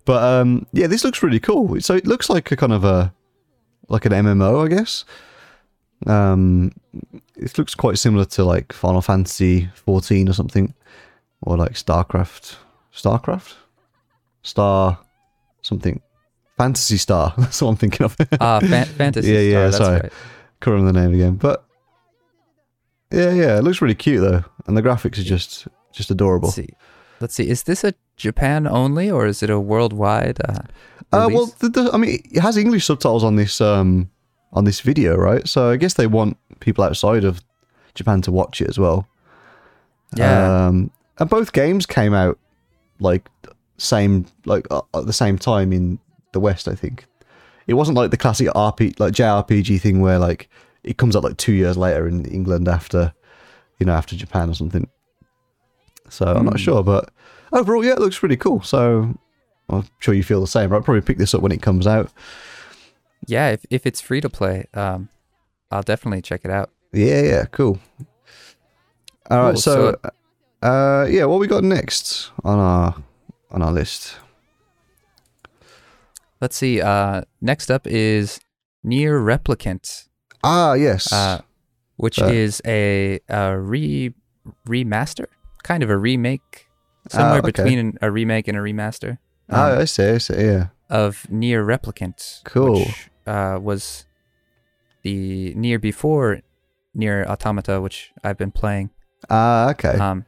But um, yeah, this looks really cool. So it looks like a kind of a like an MMO, I guess. Um, it looks quite similar to like Final Fantasy 14 or something, or like StarCraft, StarCraft, Star, something, Phantasy Star. [LAUGHS] That's what I'm thinking of. Uh, [LAUGHS] fan- Fantasy Yeah, Star, yeah, that's sorry. right. can't remember the name again, but yeah, yeah, it looks really cute though, and the graphics are just just adorable. Let's see. Let's see. Is this a Japan only or is it a worldwide? Uh, Uh, well, the, the, I mean, it has English subtitles on this um on this video, right? So I guess they want people outside of Japan to watch it as well. Yeah. Um, and both games came out like same like uh, at the same time in the West. I think it wasn't like the classic RP like JRPG thing where like it comes out like two years later in England after, you know, after Japan or something. So I'm not Hmm. sure, but overall, yeah, it looks pretty cool. So I'm sure you feel the same. I'll probably pick this up when it comes out. Yeah, if if it's free to play, um, I'll definitely check it out. Yeah, yeah, cool. All right, Cool, so, uh, yeah, what we got next on our on our list? Let's see. Uh, next up is NieR Replicant, Ah, yes. uh, which Uh, is a, a re remaster, kind of a remake, somewhere Ah, okay. between a remake and a remaster. ah, um, I see, I see. Yeah. of NieR Replicant. Cool. Which, uh, was the NieR before NieR Automata, which I've been playing. Ah, okay. Um,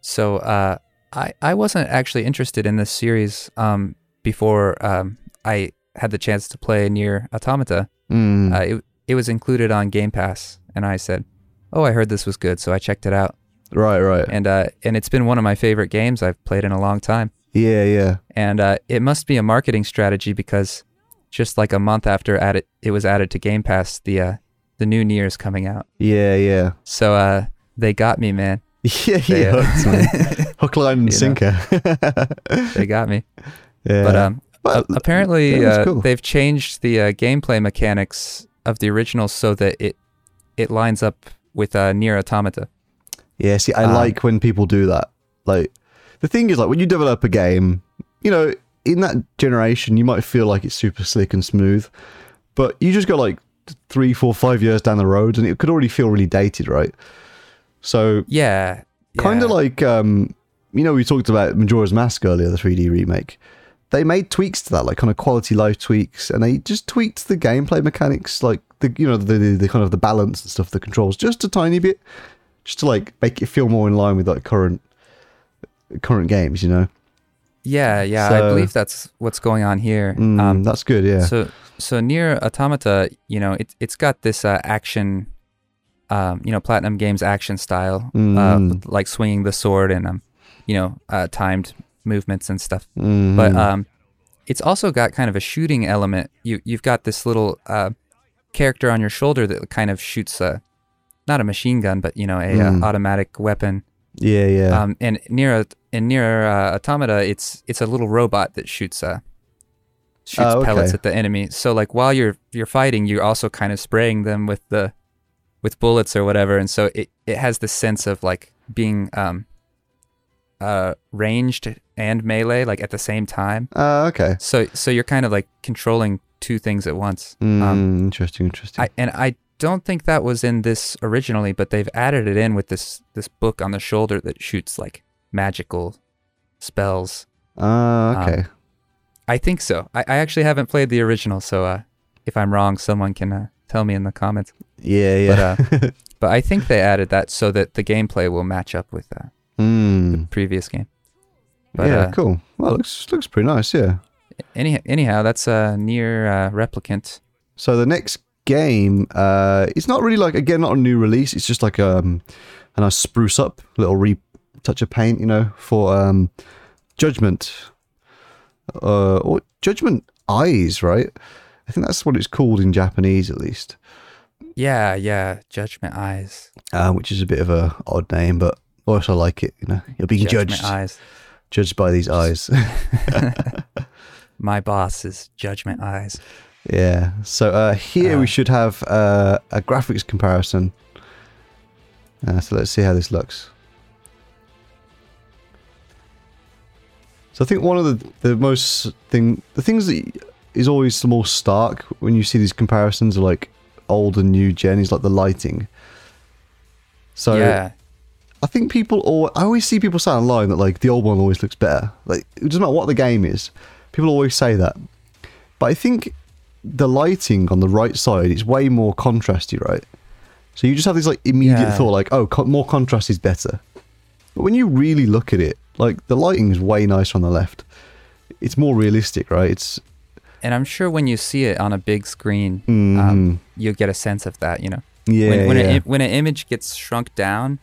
so uh, I I wasn't actually interested in this series um, before um, I had the chance to play NieR Automata. Mm. Uh, it it was included on Game Pass, and I said, "Oh, I heard this was good," so I checked it out, right, right. and uh, and it's been one of my favorite games I've played in a long time. yeah, yeah. And uh, it must be a marketing strategy because just like a month after added, it was added to Game Pass, the uh, the new NieR is coming out. Yeah, yeah. So uh, they got me, man. [LAUGHS] Yeah, They, yeah. uh. [LAUGHS] Hook, line, and sinker. [LAUGHS] they got me. yeah. But um, Well, a- apparently uh, cool. they've changed the uh, gameplay mechanics of the original so that it it lines up with uh, NieR Automata. Yeah, see, I Um, like when people do that. Like, the thing is, like, when you develop a game, you know, in that generation, you might feel like it's super slick and smooth, but you just go like three, four, five years down the road, and it could already feel really dated, right? So, Yeah, kind of like, um, you know, we talked about Majora's Mask earlier, the 3D remake. They made tweaks to that, like kind of quality life tweaks, and they just tweaked the gameplay mechanics, like the you know the, the the kind of the balance and stuff, the controls, just a tiny bit, just to like make it feel more in line with like current current games, you know. Yeah, yeah. I believe that's what's going on here. Mm, um, that's good, yeah. So so NieR Automata, you know, it it's got this uh, action, um, you know, Platinum Games action style, uh, Mm. with, like swinging the sword and um, you know, uh, timed movements and stuff. Mhm. But um, it's also got kind of a shooting element. You you've got this little uh, character on your shoulder that kind of shoots a, not a machine gun, but you know, a Mm. uh, automatic weapon. yeah, yeah, Um, and NieR in NieR uh, Automata, it's it's a little robot that shoots uh shoots Oh, pellets at the enemy. So like while you're you're fighting, you're also kind of spraying them with the with bullets or whatever, and so it it has this sense of like being um uh ranged and melee like at the same time. uh, okay. So so you're kind of like controlling two things at once. Mm, Um, interesting, interesting. I, and I don't think that was in this originally, but they've added it in with this this book on the shoulder that shoots like magical spells. Um, okay. I think so. I, I actually haven't played the original, so uh, if I'm wrong, someone can uh, tell me in the comments. yeah, yeah. But uh, [LAUGHS] but I think they added that so that the gameplay will match up with uh, mm. the previous game. But yeah, uh, cool. Well, looks looks pretty nice. Yeah. any, anyhow, that's uh, NieR uh, replicant. So the next game, uh, it's not really like again not a new release. It's just like um, a nice spruce up, little retouch of paint, you know, for um, Judgment, uh, or Judgment Eyes, right? I think that's what it's called in Japanese, at least. Yeah, yeah. Judgment eyes. Uh, which is a bit of a odd name, but I also like it. You know, you're being Judgment judged, eyes. judged by these eyes. [LAUGHS] My boss is Judgment eyes. Yeah. So uh, here we Uh. should have uh, a graphics comparison. Uh, so let's see how this looks. So I think one of the the most thing the things that is always the most stark when you see these comparisons of like old and new gen is like the lighting. So yeah, I think people all I always see people say online that like the old one always looks better. Like it doesn't matter what the game is. People always say that. But I think the lighting on the right side is way more contrasty, right? So you just have this like immediate Yeah. thought like, oh, co- more contrast is better. But when you really look at it, like the lighting is way nicer on the left. It's more realistic, right? It's and I'm sure when you see it on a big screen, Mhm. um, you'll get a sense of that. You know, yeah, when when, yeah. An, when an image gets shrunk down,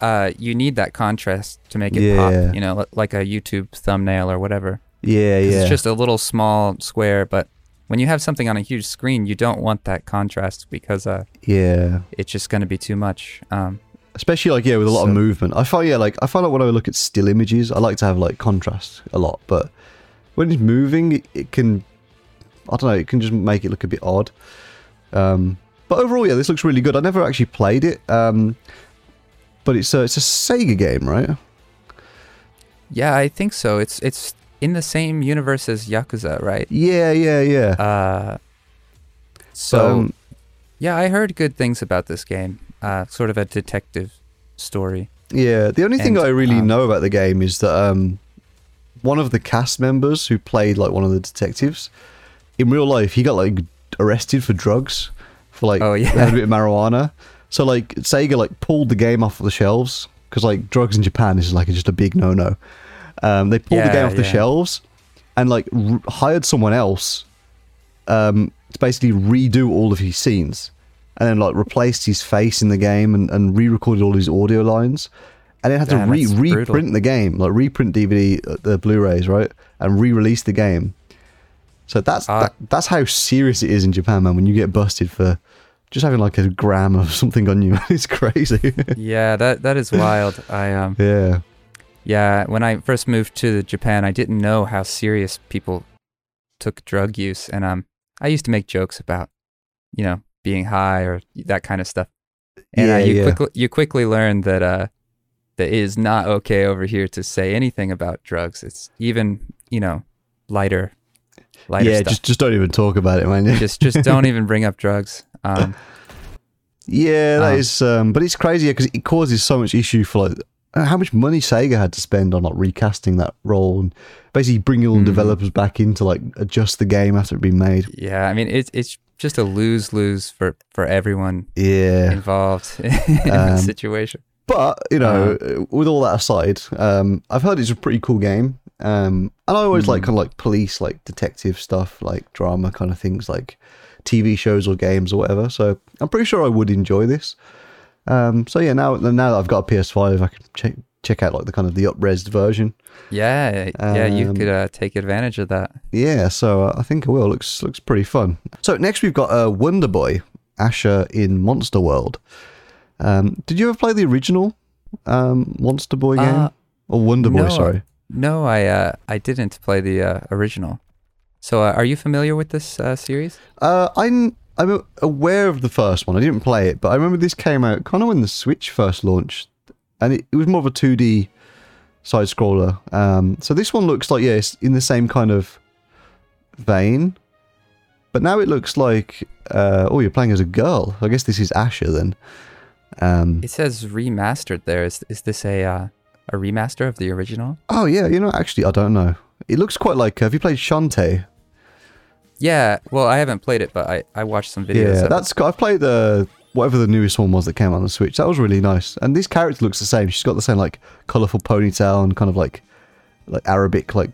uh, you need that contrast to make it Yeah. pop. You know, like a YouTube thumbnail or whatever. yeah, yeah. It's just a little small square, but when you have something on a huge screen, you don't want that contrast because uh, Yeah. it's just going to be too much. Um, Especially like yeah, with a lot So- of movement. I find yeah, like I find out when I look at still images, I like to have like contrast a lot, but when it's moving, it, it can I don't know, it can just make it look a bit odd. Um, but overall, yeah, this looks really good. I never actually played it, um, but it's a it's a Sega game, right? yeah, I think so. It's it's in the same universe as Yakuza, right? Yeah, yeah, yeah. Uh, so um, yeah, I heard good things about this game. Uh, sort of a detective story. Yeah, the only thing And, I really um, know about the game is that um, one of the cast members who played like one of the detectives in real life, he got like arrested for drugs for like Oh, yeah. had a bit of marijuana. So like Sega like pulled the game off the shelves because like drugs in Japan is like just a big no no. Um, they pulled the game off the shelves and like r- hired someone else um, to basically redo all of his scenes and then like replaced his face in the game and, and re-recorded all his audio lines and then had to re- that's brutal. reprint the game like reprint dvd uh, the blu-rays right and re-release the game so that's Ah. that, that's how serious it is in japan man when you get busted for just having like a gram of [LAUGHS] something on you it's crazy [LAUGHS] yeah, that that is wild. I um yeah yeah, when I first moved to Japan, I didn't know how serious people took drug use, and um I used to make jokes about you know being high or that kind of stuff. And uh, you yeah. quickly you quickly learn that uh that it is not okay over here to say anything about drugs. It's even you know lighter lighter yeah stuff. just just don't even talk about it man just just [LAUGHS] don't even bring up drugs. Um, Yeah, that Um, is. Um, but it's crazy because it causes so much issue for like uh, how much money Sega had to spend on like recasting that role and basically bringing all the Mhm. developers back in to like adjust the game after it'd been made. yeah, I mean it's it's just a lose lose for for everyone Yeah, involved [LAUGHS] in Um, the situation. but you know, Uh-huh. with all that aside, um, I've heard it's a pretty cool game. Um, and I always like Mhm. kind of like police, like detective stuff, like drama kind of things, like TV shows or games or whatever. So I'm pretty sure I would enjoy this. Um, so yeah, now now that I've got a PS5, I can check check out like the kind of the up-res version. Yeah, yeah, you Um, could uh, take advantage of that. Yeah, so uh, I think I will. Looks looks pretty fun. So next we've got uh, Wonder Boy, Asha in Monster World. Um, did you ever play the original um, Monster Boy game Uh, or Wonder Boy? no. Sorry. No, I uh, I didn't play the uh, original. So, uh, are you familiar with this uh, series? Uh, I'm I'm aware of the first one. I didn't play it, but I remember this came out kind of when the Switch first launched, and it, it was more of a 2D side scroller. Um, so this one looks like yeah, it's in the same kind of vein, but now it looks like uh, oh, you're playing as a girl. I guess this is Asha then. Um, It says remastered. There is is this a uh, a remaster of the original? oh yeah, you know actually I don't know. It looks quite like have you played Shantae? Yeah. Well, I haven't played it, but I, I watched some videos. Yeah, of it. I've played the whatever the newest one was that came out on the Switch. That was really nice. And this character looks the same. She's got the same like colorful ponytail and kind of like like Arabic like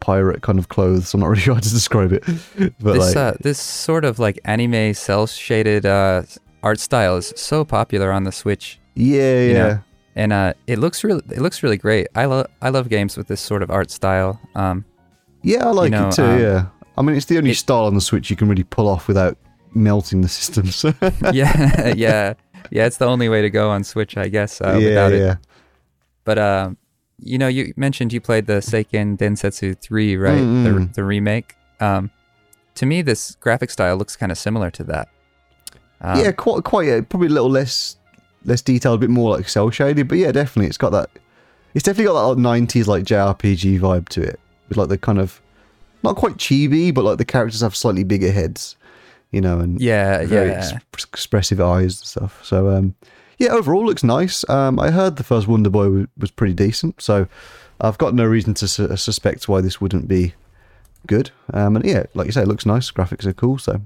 pirate kind of clothes. I'm not [LAUGHS] really sure how to describe it, [LAUGHS] but this like uh, this sort of like anime cell shaded uh, art style is so popular on the Switch, yeah, yeah, know, and uh, it looks really it looks really great. I love I love games with this sort of art style. Um, yeah. I like know, it too. um, yeah, I mean it's the only it- style on the Switch you can really pull off without melting the systems. [LAUGHS] yeah, [LAUGHS] yeah, yeah. It's the only way to go on Switch, I guess. Uh, yeah, without it, yeah. But um, you know, you mentioned you played the Seiken Densetsu 3, right? Mm, The, the remake. Um, to me, this graphic style looks kind of similar to that. Um, yeah, quite, quite. Yeah, probably a little less, less detailed, a bit more like cell shaded. But yeah, definitely, it's got that. It's definitely got that like, '90s like JRPG vibe to it, with like the kind of not quite chibi, but like the characters have slightly bigger heads, you know, and yeah, very yeah. ex- expressive eyes and stuff. So um, yeah, overall looks nice. Um, I heard the first Wonder Boy was, was pretty decent, so I've got no reason to su- suspect why this wouldn't be good. Um, and yeah, like you say, it looks nice. Graphics are cool, so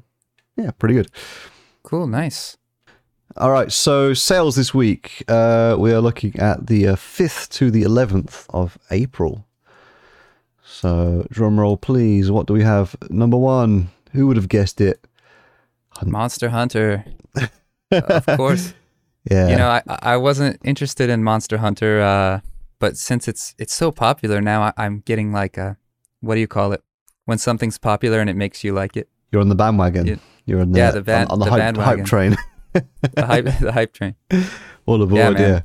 yeah, pretty good. Cool, nice. All right, so sales this week. Uh, we are looking at the uh, 5th to the 11th of April. So, drum roll, please. What do we have? Number one. Who would have guessed it? Monster Hunter. of [LAUGHS] course. Yeah. You know, I I wasn't interested in Monster Hunter, uh, but since it's it's so popular now, I, I'm getting like a what do you call it? When something's popular and it makes you like it. you're on the bandwagon. Yeah. You're on the, Yeah, the van- on, on the, the hype, hype train. The hype, the hype train. [LAUGHS] All aboard, yeah. man.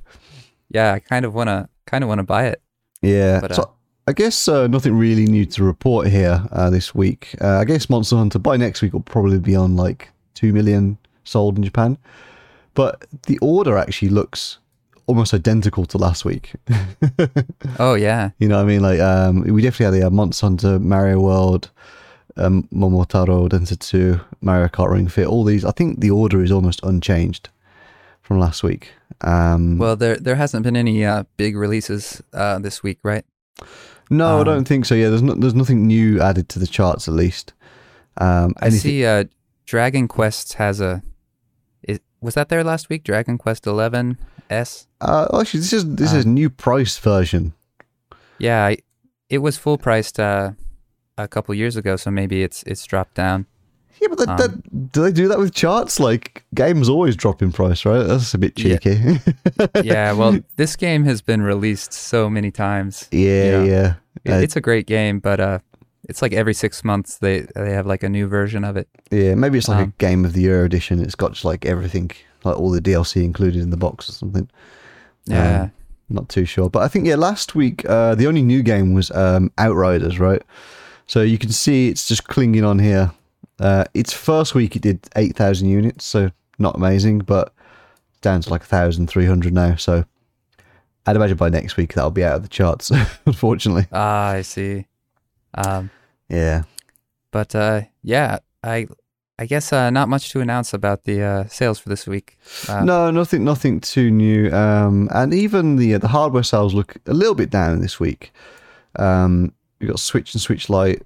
Yeah, I kind of wanna, kind of wanna buy it. Yeah. But, uh, so I guess uh, nothing really new to report here uh, this week. Uh, I guess Monster Hunter by next week will probably be on like 2 million sold in Japan. But the order actually looks almost identical to last week. [LAUGHS] Oh yeah, You know what I mean? Like, um, we definitely had the uh, Monster Hunter, Mario World, um, Momotaro, Dentetsu, Mario Kart Ring Fit. All these, I think the order is almost unchanged from last week. Um, Well, there there hasn't been any uh, big releases uh, this week, right? no, I um, don't think so. Yeah, there's no, there's nothing new added to the charts at least. Um, I see. Uh, Dragon Quest has a. Is, was that there last week? Dragon Quest Eleven S. Uh, actually, this is this Uh, is new price version. Yeah, I, it was full priced uh, a couple years ago, so maybe it's it's dropped down. Yeah, but that, um, that, do they do that with charts? Like games always drop in price, right? That's a bit cheeky. [LAUGHS] Yeah, well, this game has been released so many times. yeah, Yeah. yeah. It- Uh, it's a great game, but uh, it's like every six months they they have like a new version of it. Yeah, maybe it's like Um, a game of the year edition. It's got just like everything, like all the DLC included in the box or something. Yeah, Um, not too sure, but I think yeah, last week uh, the only new game was um, Outriders, right? So you can see it's just clinging on here. Uh, its first week it did eight thousand units, so not amazing, but down to like thousand three hundred now. So I'd imagine by next week that'll be out of the charts. [LAUGHS] unfortunately, ah, I see. Um, yeah. but uh, yeah, I I guess uh, not much to announce about the uh, sales for this week. Uh, no, nothing, nothing too new. Um, and even the the hardware sales look a little bit down this week. Um, we got Switch and Switch Lite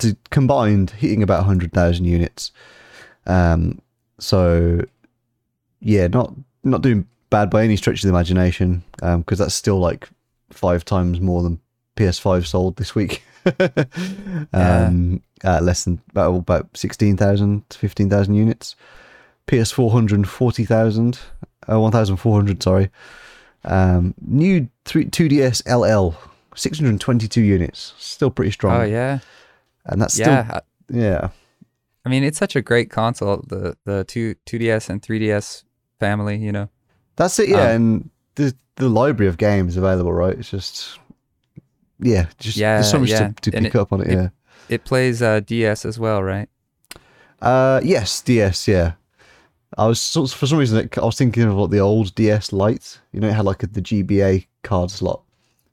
to, combined hitting about hundred thousand units. Um, so yeah, not not doing bad by any stretch of the imagination. because that's still like five times more than PS5 sold this week. [LAUGHS] [LAUGHS] um, uh, less than about about sixteen thousand to fifteen thousand units. PS4 140,000, uh, 1,400, sorry. Um, new 3, 2DS LL, 622 units. Still pretty strong. Oh yeah, And that's still, yeah. I- yeah. I mean, it's such a great console. The the two 2DS and 3DS family. You know. That's it, yeah. Um, and the, the library of games available, right? It's just, yeah, just Yeah, there's so much yeah. to, to pick up on it, it- yeah. It plays uh, DS as well, right? Uh, yes, DS, yeah. I was for some reason I was thinking of like the old DS Lite. You know, it had like the GBA card slot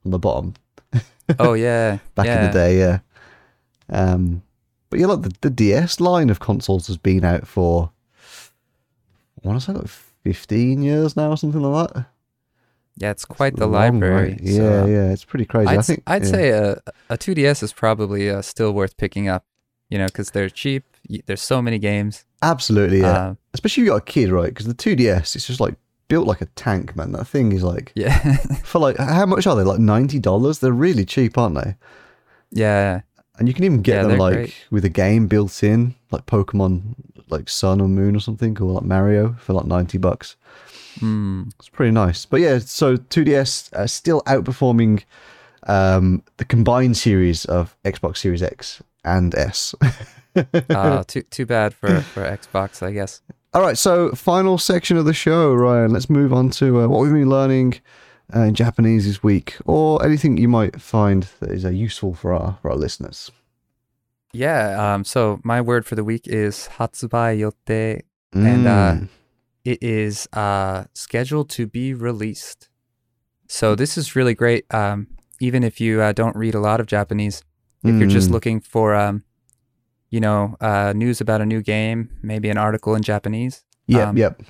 on the bottom. [LAUGHS] Oh yeah, back yeah. in the day, yeah. Um, but yeah, look, the, the DS line of consoles has been out for I want to say like fifteen years now, or something like that. Yeah, it's quite the library. Yeah, so, uh, yeah, it's pretty crazy. I'd, I think I'd yeah. say a, a 2DS is probably uh, still worth picking up, you know, because they're cheap. There's so many games. absolutely, yeah. Uh, Especially if you got a kid, right? Because the 2DS, it's just like built like a tank, man. That thing is like yeah. [LAUGHS] for like how much are they? Like ninety dollars? They're really cheap, aren't they? yeah. And you can even get Yeah, them like great. with a game built in, like Pokemon, like Sun or Moon or something, or like Mario for like ninety bucks. Mm. It's pretty nice. But yeah, so 2DS uh, still outperforming um, the combined series of Xbox Series X and S. Uh, [LAUGHS] too too bad for, for Xbox, I guess. All right, so final section of the show, Ryan. Let's move on to uh, what we've been learning uh, in Japanese this week, or anything you might find that is uh, useful for our for our listeners. Yeah. Um. So my word for the week is hatsubai yote. And, uh, Mm. It is uh scheduled to be released. So this is really great. Um. Even if you uh, don't read a lot of Japanese, if you're just Mm. looking for um, you know, uh, news about a new game, maybe an article in Japanese. yep, um, yep,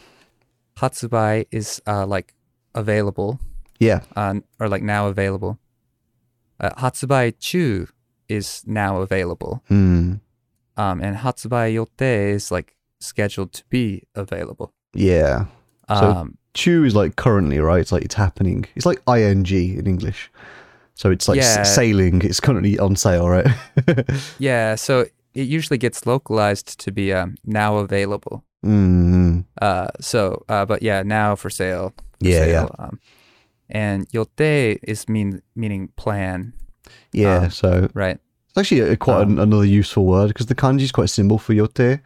Hatsubai is uh like available, yeah, uh, or like now available. Uh, Hatsubai chu is now available. mm. Um, and Hatsubai yote is like scheduled to be available. Yeah. So- Um, Chu is like currently, right? It's like it's happening. It's like ing in English. So it's like Yeah. sailing. It's currently on sale, right? [LAUGHS] yeah, so it usually gets localized to be um, now available. mm, Uh, so, uh, but yeah, now for sale. for Yeah, sale. Um, and yote is mean meaning plan, yeah. Um, so right? It's actually a, quite Um, an, another useful word because the kanji is quite simple for yote,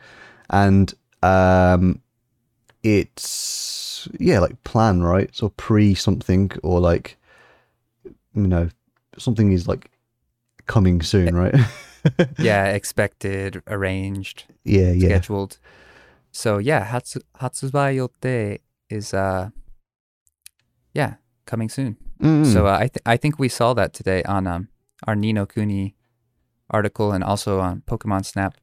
and um, it's yeah like plan right, so pre something or like you know something is like coming soon, right? [LAUGHS] yeah, expected, arranged, yeah, yeah, scheduled. So yeah, hatsu, hatsubai yote is uh yeah, coming soon. Mm. So uh, I th- I think we saw that today on um our Ni no Kuni article and also on Pokemon Snap.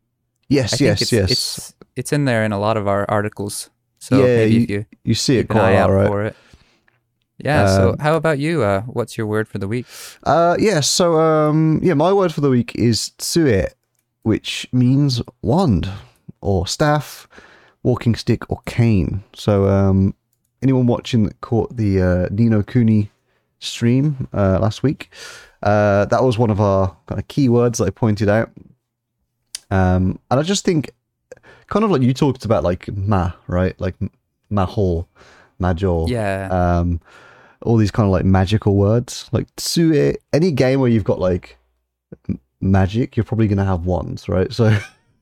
yes, I think yes, it's, yes. It's it's in there in a lot of our articles. So Yeah, if you you see it quite a lot, out right? for it. Yeah. so Um, how about you? Uh, what's your word for the week? Uh, yeah. So, um, yeah, my word for the week is tsue, which means wand or staff, walking stick or cane. So, um, anyone watching that caught the uh, Ni no Kuni stream uh, last week, uh, that was one of our kind of keywords that I pointed out. Um, and I just think, kind of like you talked about, like ma, right? Like mahou, major Yeah. um, all these kind of like magical words. Like tsue, any game where you've got like magic, you're probably going to have wands, right? So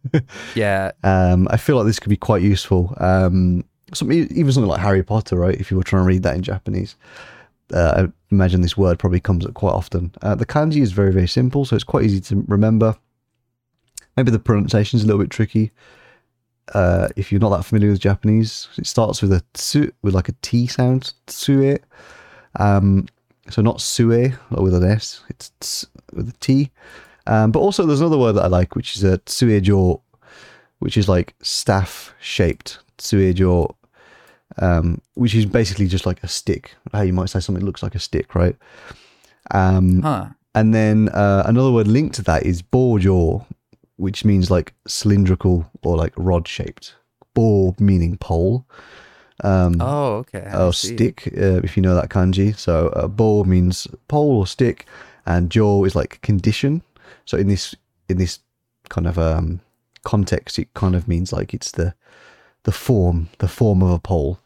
[LAUGHS] yeah. um, I feel like this could be quite useful. Um, some, even something like Harry Potter, right? If you were trying to read that in Japanese. Uh, I imagine this word probably comes up quite often. Uh, the kanji is very, very simple, so it's quite easy to remember. Maybe the pronunciation is a little bit tricky. Uh, if you're not that familiar with Japanese, it starts with a tsu, with like a T sound, tsue. Um, so not sue like with an S, it's ts with a T. Um, but also there's another word that I like, which is a tsuejo, which is like staff shaped tsuejo, um, which is basically just like a stick. How you might say something looks like a stick, right? Um, Huh. and then uh, another word linked to that is bojo, which means like cylindrical or like rod shaped. Bo meaning pole. Um, Oh, okay. I or see. stick, uh, if you know that kanji. So uh, bo means pole or stick, and jo is like condition. So in this in this kind of um, context, it kind of means like it's the the form, the form of a pole.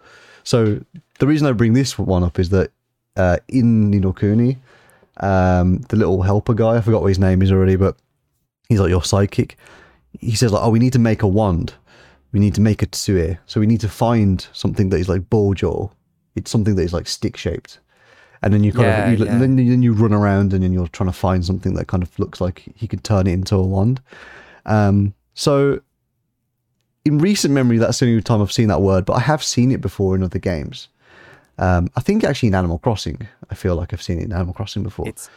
So the reason I bring this one up is that uh, in Ni no Kuni, um, the little helper guy, I forgot what his name is already, but he's like your sidekick. He says like, "Oh, we need to make a wand. We need to make a tsue. So we need to find something that is like bojo. It's something that is like stick shaped." And then you kind Yeah, of you, yeah. then, then you run around and then you're trying to find something that kind of looks like he could turn it into a wand. Um, so in recent memory, that's the only time I've seen that word, but I have seen it before in other games. Um, I think actually in Animal Crossing, I feel like I've seen it in Animal Crossing before. It's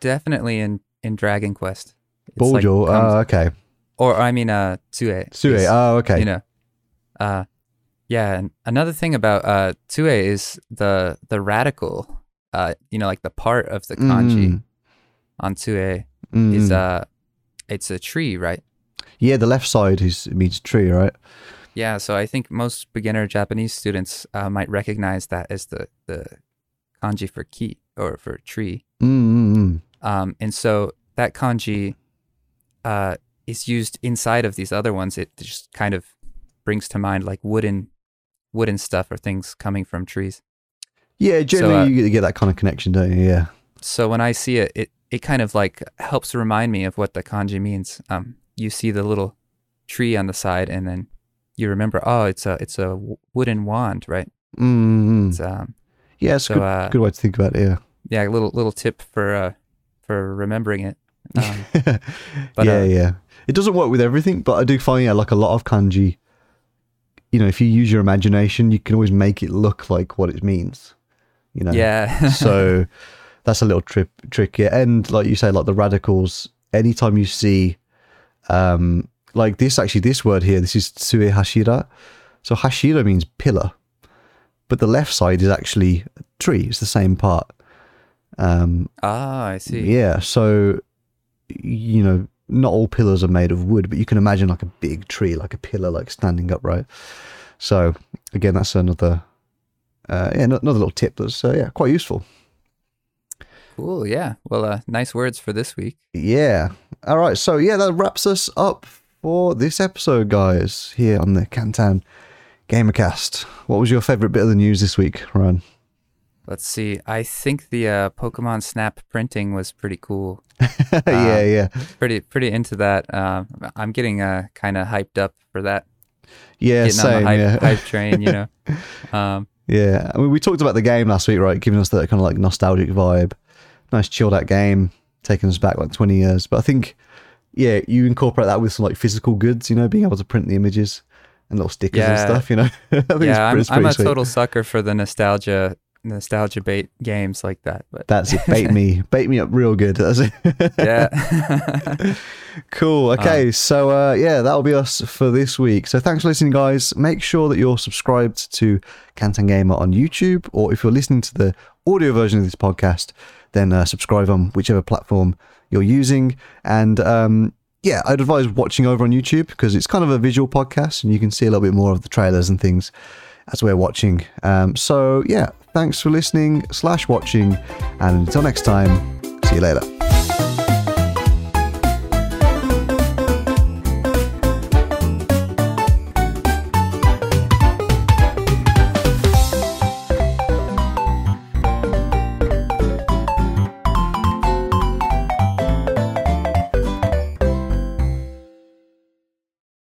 definitely in in Dragon Quest. It's like comes- uh, okay. or I mean, uh, Tsue. Sue, is, oh, okay. You know, uh, yeah. And another thing about uh Tsue is the the radical, uh, you know, like the part of the kanji Mm, on Tsue mm. is uh, it's a tree, right? yeah, the left side is means tree, right? Yeah. So I think most beginner Japanese students uh, might recognize that as the the kanji for ki or for tree. Mm, mm, mm. Um, and so that kanji uh, is used inside of these other ones. It just kind of brings to mind like wooden, wooden stuff or things coming from trees. Yeah, generally uh, you get- that kind of connection, don't you? Yeah. So when I see it, it it kind of like helps remind me of what the kanji means. Um, you see the little tree on the side, and then you remember, oh, it's a it's a wooden wand, right? Mm, mm. It's um, Yeah, it's a so, good, uh, good way to think about it, yeah. yeah, a little little tip for uh for remembering it. Um, [LAUGHS] but, yeah, uh, yeah. It doesn't work with everything, but I do find yeah, like a lot of kanji. You know, if you use your imagination, you can always make it look like what it means. You know. yeah. [LAUGHS] so that's a little trip trick. Yeah, and like you say, like the radicals. Anytime you see, um, like this actually, this word here, this is tsue hashira. So hashira means pillar, but the left side is actually tree. It's the same part. Um, ah, I see. yeah, so you know, not all pillars are made of wood, but you can imagine like a big tree, like a pillar, like standing upright. So again, that's another, uh, yeah, another little tip that's uh, yeah quite useful. Cool. Yeah. Well, uh, nice words for this week. Yeah. All right. So yeah, that wraps us up for this episode, guys. Here on the Cantan Gamercast. What was your favorite bit of the news this week, Ryan? Let's see. I think the uh, Pokemon Snap printing was pretty cool. [LAUGHS] yeah, yeah, Pretty pretty into that. Uh, I'm getting uh, kind of hyped up for that. yeah. Getting on Same. the hype, yeah. hype train, you know. [LAUGHS] Um, Yeah, I mean, we talked about the game last week, right? Giving us that kind of like nostalgic vibe. Nice chilled out game, taking us back like 20 years. But I think, yeah, you incorporate that with some like physical goods, you know, being able to print the images and little stickers and stuff, you know? [LAUGHS] I think yeah, I'm, I'm a sweet. total sucker for the nostalgia nostalgia bait games like that. But That's it. Bait me, [LAUGHS] bait me up real good. [LAUGHS] That's it. yeah. [LAUGHS] Cool. Okay. so, uh, yeah, that'll be us for this week. So, thanks for listening, guys. Make sure that you're subscribed to Canton Gamer on YouTube, or if you're listening to the audio version of this podcast, then uh, subscribe on whichever platform you're using. And um, yeah, I'd advise watching over on YouTube because it's kind of a visual podcast and you can see a little bit more of the trailers and things as we're watching. Um, so, yeah, thanks for listening slash watching. And until next time, see you later.